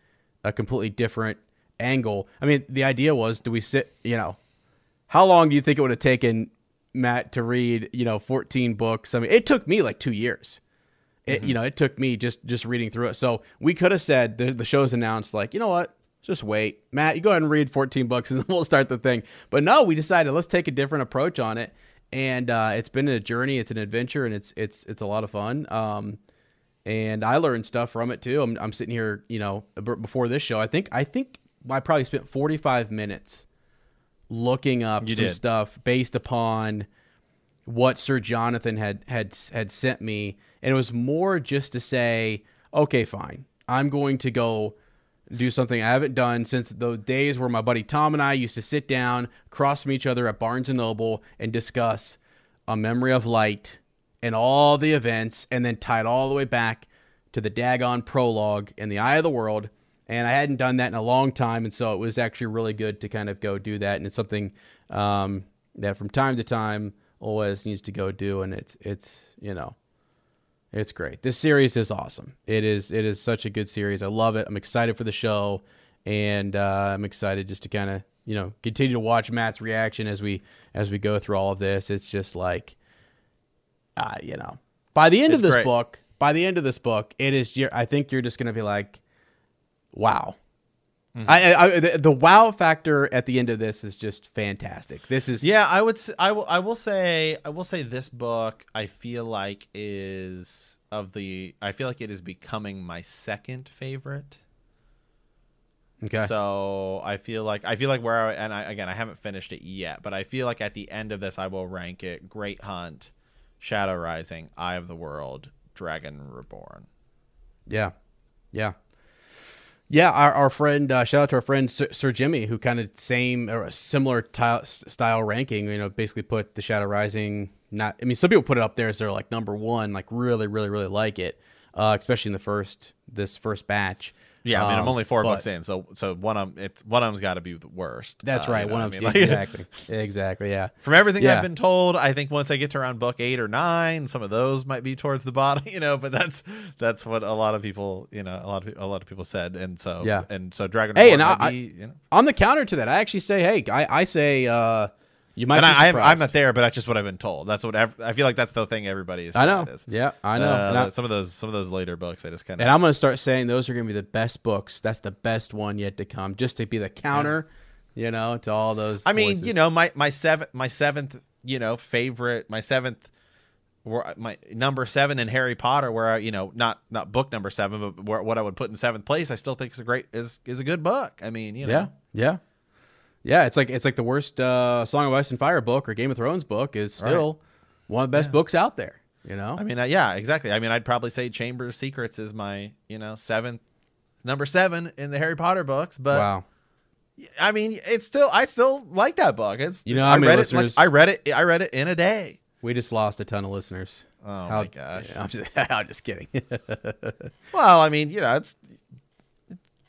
a completely different angle. I mean, the idea was, do we sit? You know, how long do you think it would have taken Matt to read? You know, fourteen books. I mean, it took me like two years. It, you know, it took me just just reading through it. So we could have said the the show's announced, like, you know what? Just wait, Matt. You go ahead and read 14 books, and *laughs* then we'll start the thing. But no, we decided let's take a different approach on it, and uh, it's been a journey. It's an adventure, and it's it's it's a lot of fun. Um, and I learned stuff from it too. I'm, I'm sitting here, you know, b- before this show. I think I think I probably spent 45 minutes looking up You some did. stuff based upon what Sir Jonathan had had had sent me, and it was more just to say, okay, fine, I'm going to go do something I haven't done since the days where my buddy Tom and I used to sit down across from each other at Barnes and Noble and discuss a memory of light and all the events, and then tie it all the way back to the Dagon prologue in the Eye of the World. And I hadn't done that in a long time, and so it was actually really good to kind of go do that. And it's something um, that from time to time always needs to go do, and it's it's you know it's great. This series is awesome. It is it is such a good series. I love it. I'm excited for the show, and uh, I'm excited just to kind of you know continue to watch Matt's reaction as we as we go through all of this. It's just like, uh, you know, by the end It's of this great. book, by the end of this book, it is. I think you're just gonna be like, wow. Mm-hmm. I, I, the, the wow factor at the end of this is just fantastic. This is Yeah, I would. I will. I will say. I will say this book. I feel like is of the. I feel like it is becoming my second favorite. okay. So I feel like I feel like where I, and I, again I haven't finished it yet, but I feel like at the end of this I will rank it Great Hunt, Shadow Rising, Eye of the World, Dragon Reborn. Yeah, yeah, yeah. Our, our friend, uh, shout out to our friend Sir, Sir Jimmy, who kind of same or similar style ranking. You know, basically put the Shadow Rising. Not, I mean, some people put it up there as their like number one, like really, really, really like it, uh, especially in the first this first batch. Yeah, I mean I'm Um, only four but- books in, so so one of 'em- it's one of them's got to be the worst. That's Uh, right. you know one of I mean? Like- *laughs* exactly, exactly. Yeah, From everything Yeah. I've been told, I think once I get to around book eight or nine, some of those might be towards the bottom, *laughs* you know. But that's that's what a lot of people, you know, a lot of a lot of people said, and so Yeah. and so Dragon. Hey, Reborn and I- be, you know, on the counter to that, I actually say, hey, I, I say, uh, you might and I, I'm, I'm not there, but that's just what I've been told. That's what ev- I feel like. That's the thing everybody is. I know. Is. Yeah, I know. Uh, I- some of those some of those later books, I just kind of. And I'm going to start saying those are going to be the best books. That's the best one yet to come, just to be the counter, you know, to all those. I mean, voices. you know, my my seventh my seventh, you know, favorite, my seventh, my number seven in Harry Potter, where I, you know, not not book number seven, but where, what I would put in seventh place, I still think is a great is is a good book. I mean, you know, yeah, yeah, yeah. It's like it's like the worst uh, Song of Ice and Fire book or Game of Thrones book is still one of the best books out there. You know, I mean, uh, yeah, exactly. I mean, I'd probably say Chamber of Secrets is my, you know, seventh, number seven in the Harry Potter books. But wow. I mean, it's still, I still like that book. It's, You know I read it. Like, I read it. I read it in a day. We just lost a ton of listeners. Oh How- my gosh. Yeah, *laughs* I'm just, *laughs* I'm just kidding. *laughs* Well, I mean, you know, it's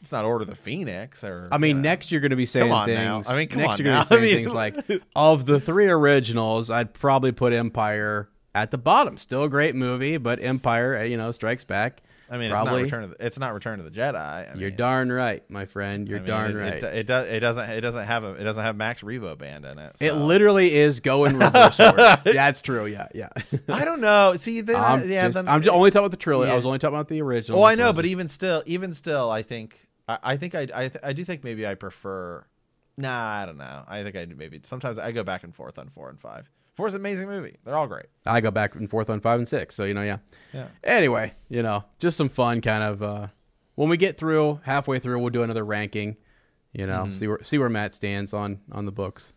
it's not Order of the Phoenix or. I mean, know. next you're going to be saying things. now. I mean, come next on you're going to be *laughs* I mean- things like, *laughs* of the three originals, I'd probably put Empire at the bottom. Still a great movie, but Empire, uh, you know, Strikes Back. I mean, probably. it's not Return of the, it's not Return of the Jedi. I You're mean, darn right, my friend. You're I mean, darn it, right. It, it does. It doesn't. It doesn't have a. It doesn't have Max Rebo band in it. It literally is go in reverse *laughs* order. That's true. Yeah, yeah. I don't know. See, then I- I'm yeah, just, then I'm just only talking about the trilogy. I was only talking about the original. Oh, I know, but just- even still, even still, I think, I, I think I, I, th- I do think maybe I prefer. Nah, I don't know. I think I maybe sometimes I go back and forth on four and five. Four's an amazing movie. They're all great. I go back and forth on five and six. So you know, yeah. Yeah. Anyway, you know, just some fun kind of. uh When we get through halfway through, we'll do another ranking. You know, Mm-hmm. see where see where Matt stands on on the books.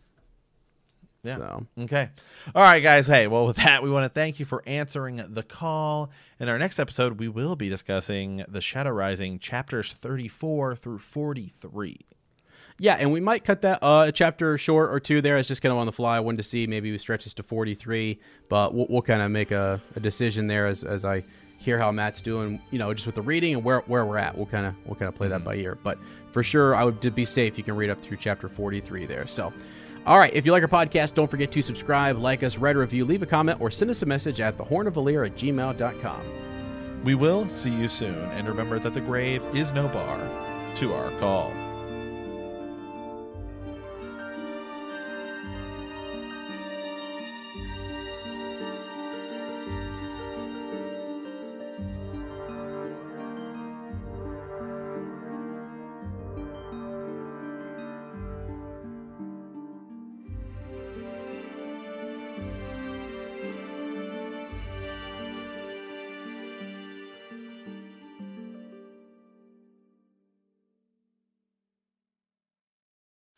Yeah. So Okay. All right, guys. Hey, well, with that, we want to thank you for answering the call. In our next episode, we will be discussing the Shadow Rising chapters 34 through 43. yeah, and we might cut that uh, a chapter short or two there. It's just kind of on the fly. I wanted to see maybe we stretch this to 43, but we'll, we'll kind of make a, a decision there as, as I hear how Matt's doing. You know, just with the reading and where, where we're at. We'll kind of we'll kind of play that by ear. But for sure, I would to be safe. You can read up through chapter 43 there. So. All right, if you like our podcast, don't forget to subscribe, like us, write a review, leave a comment, or send us a message at thehornofvalir at gmail.com. We will see you soon, and remember that the grave is no bar to our call.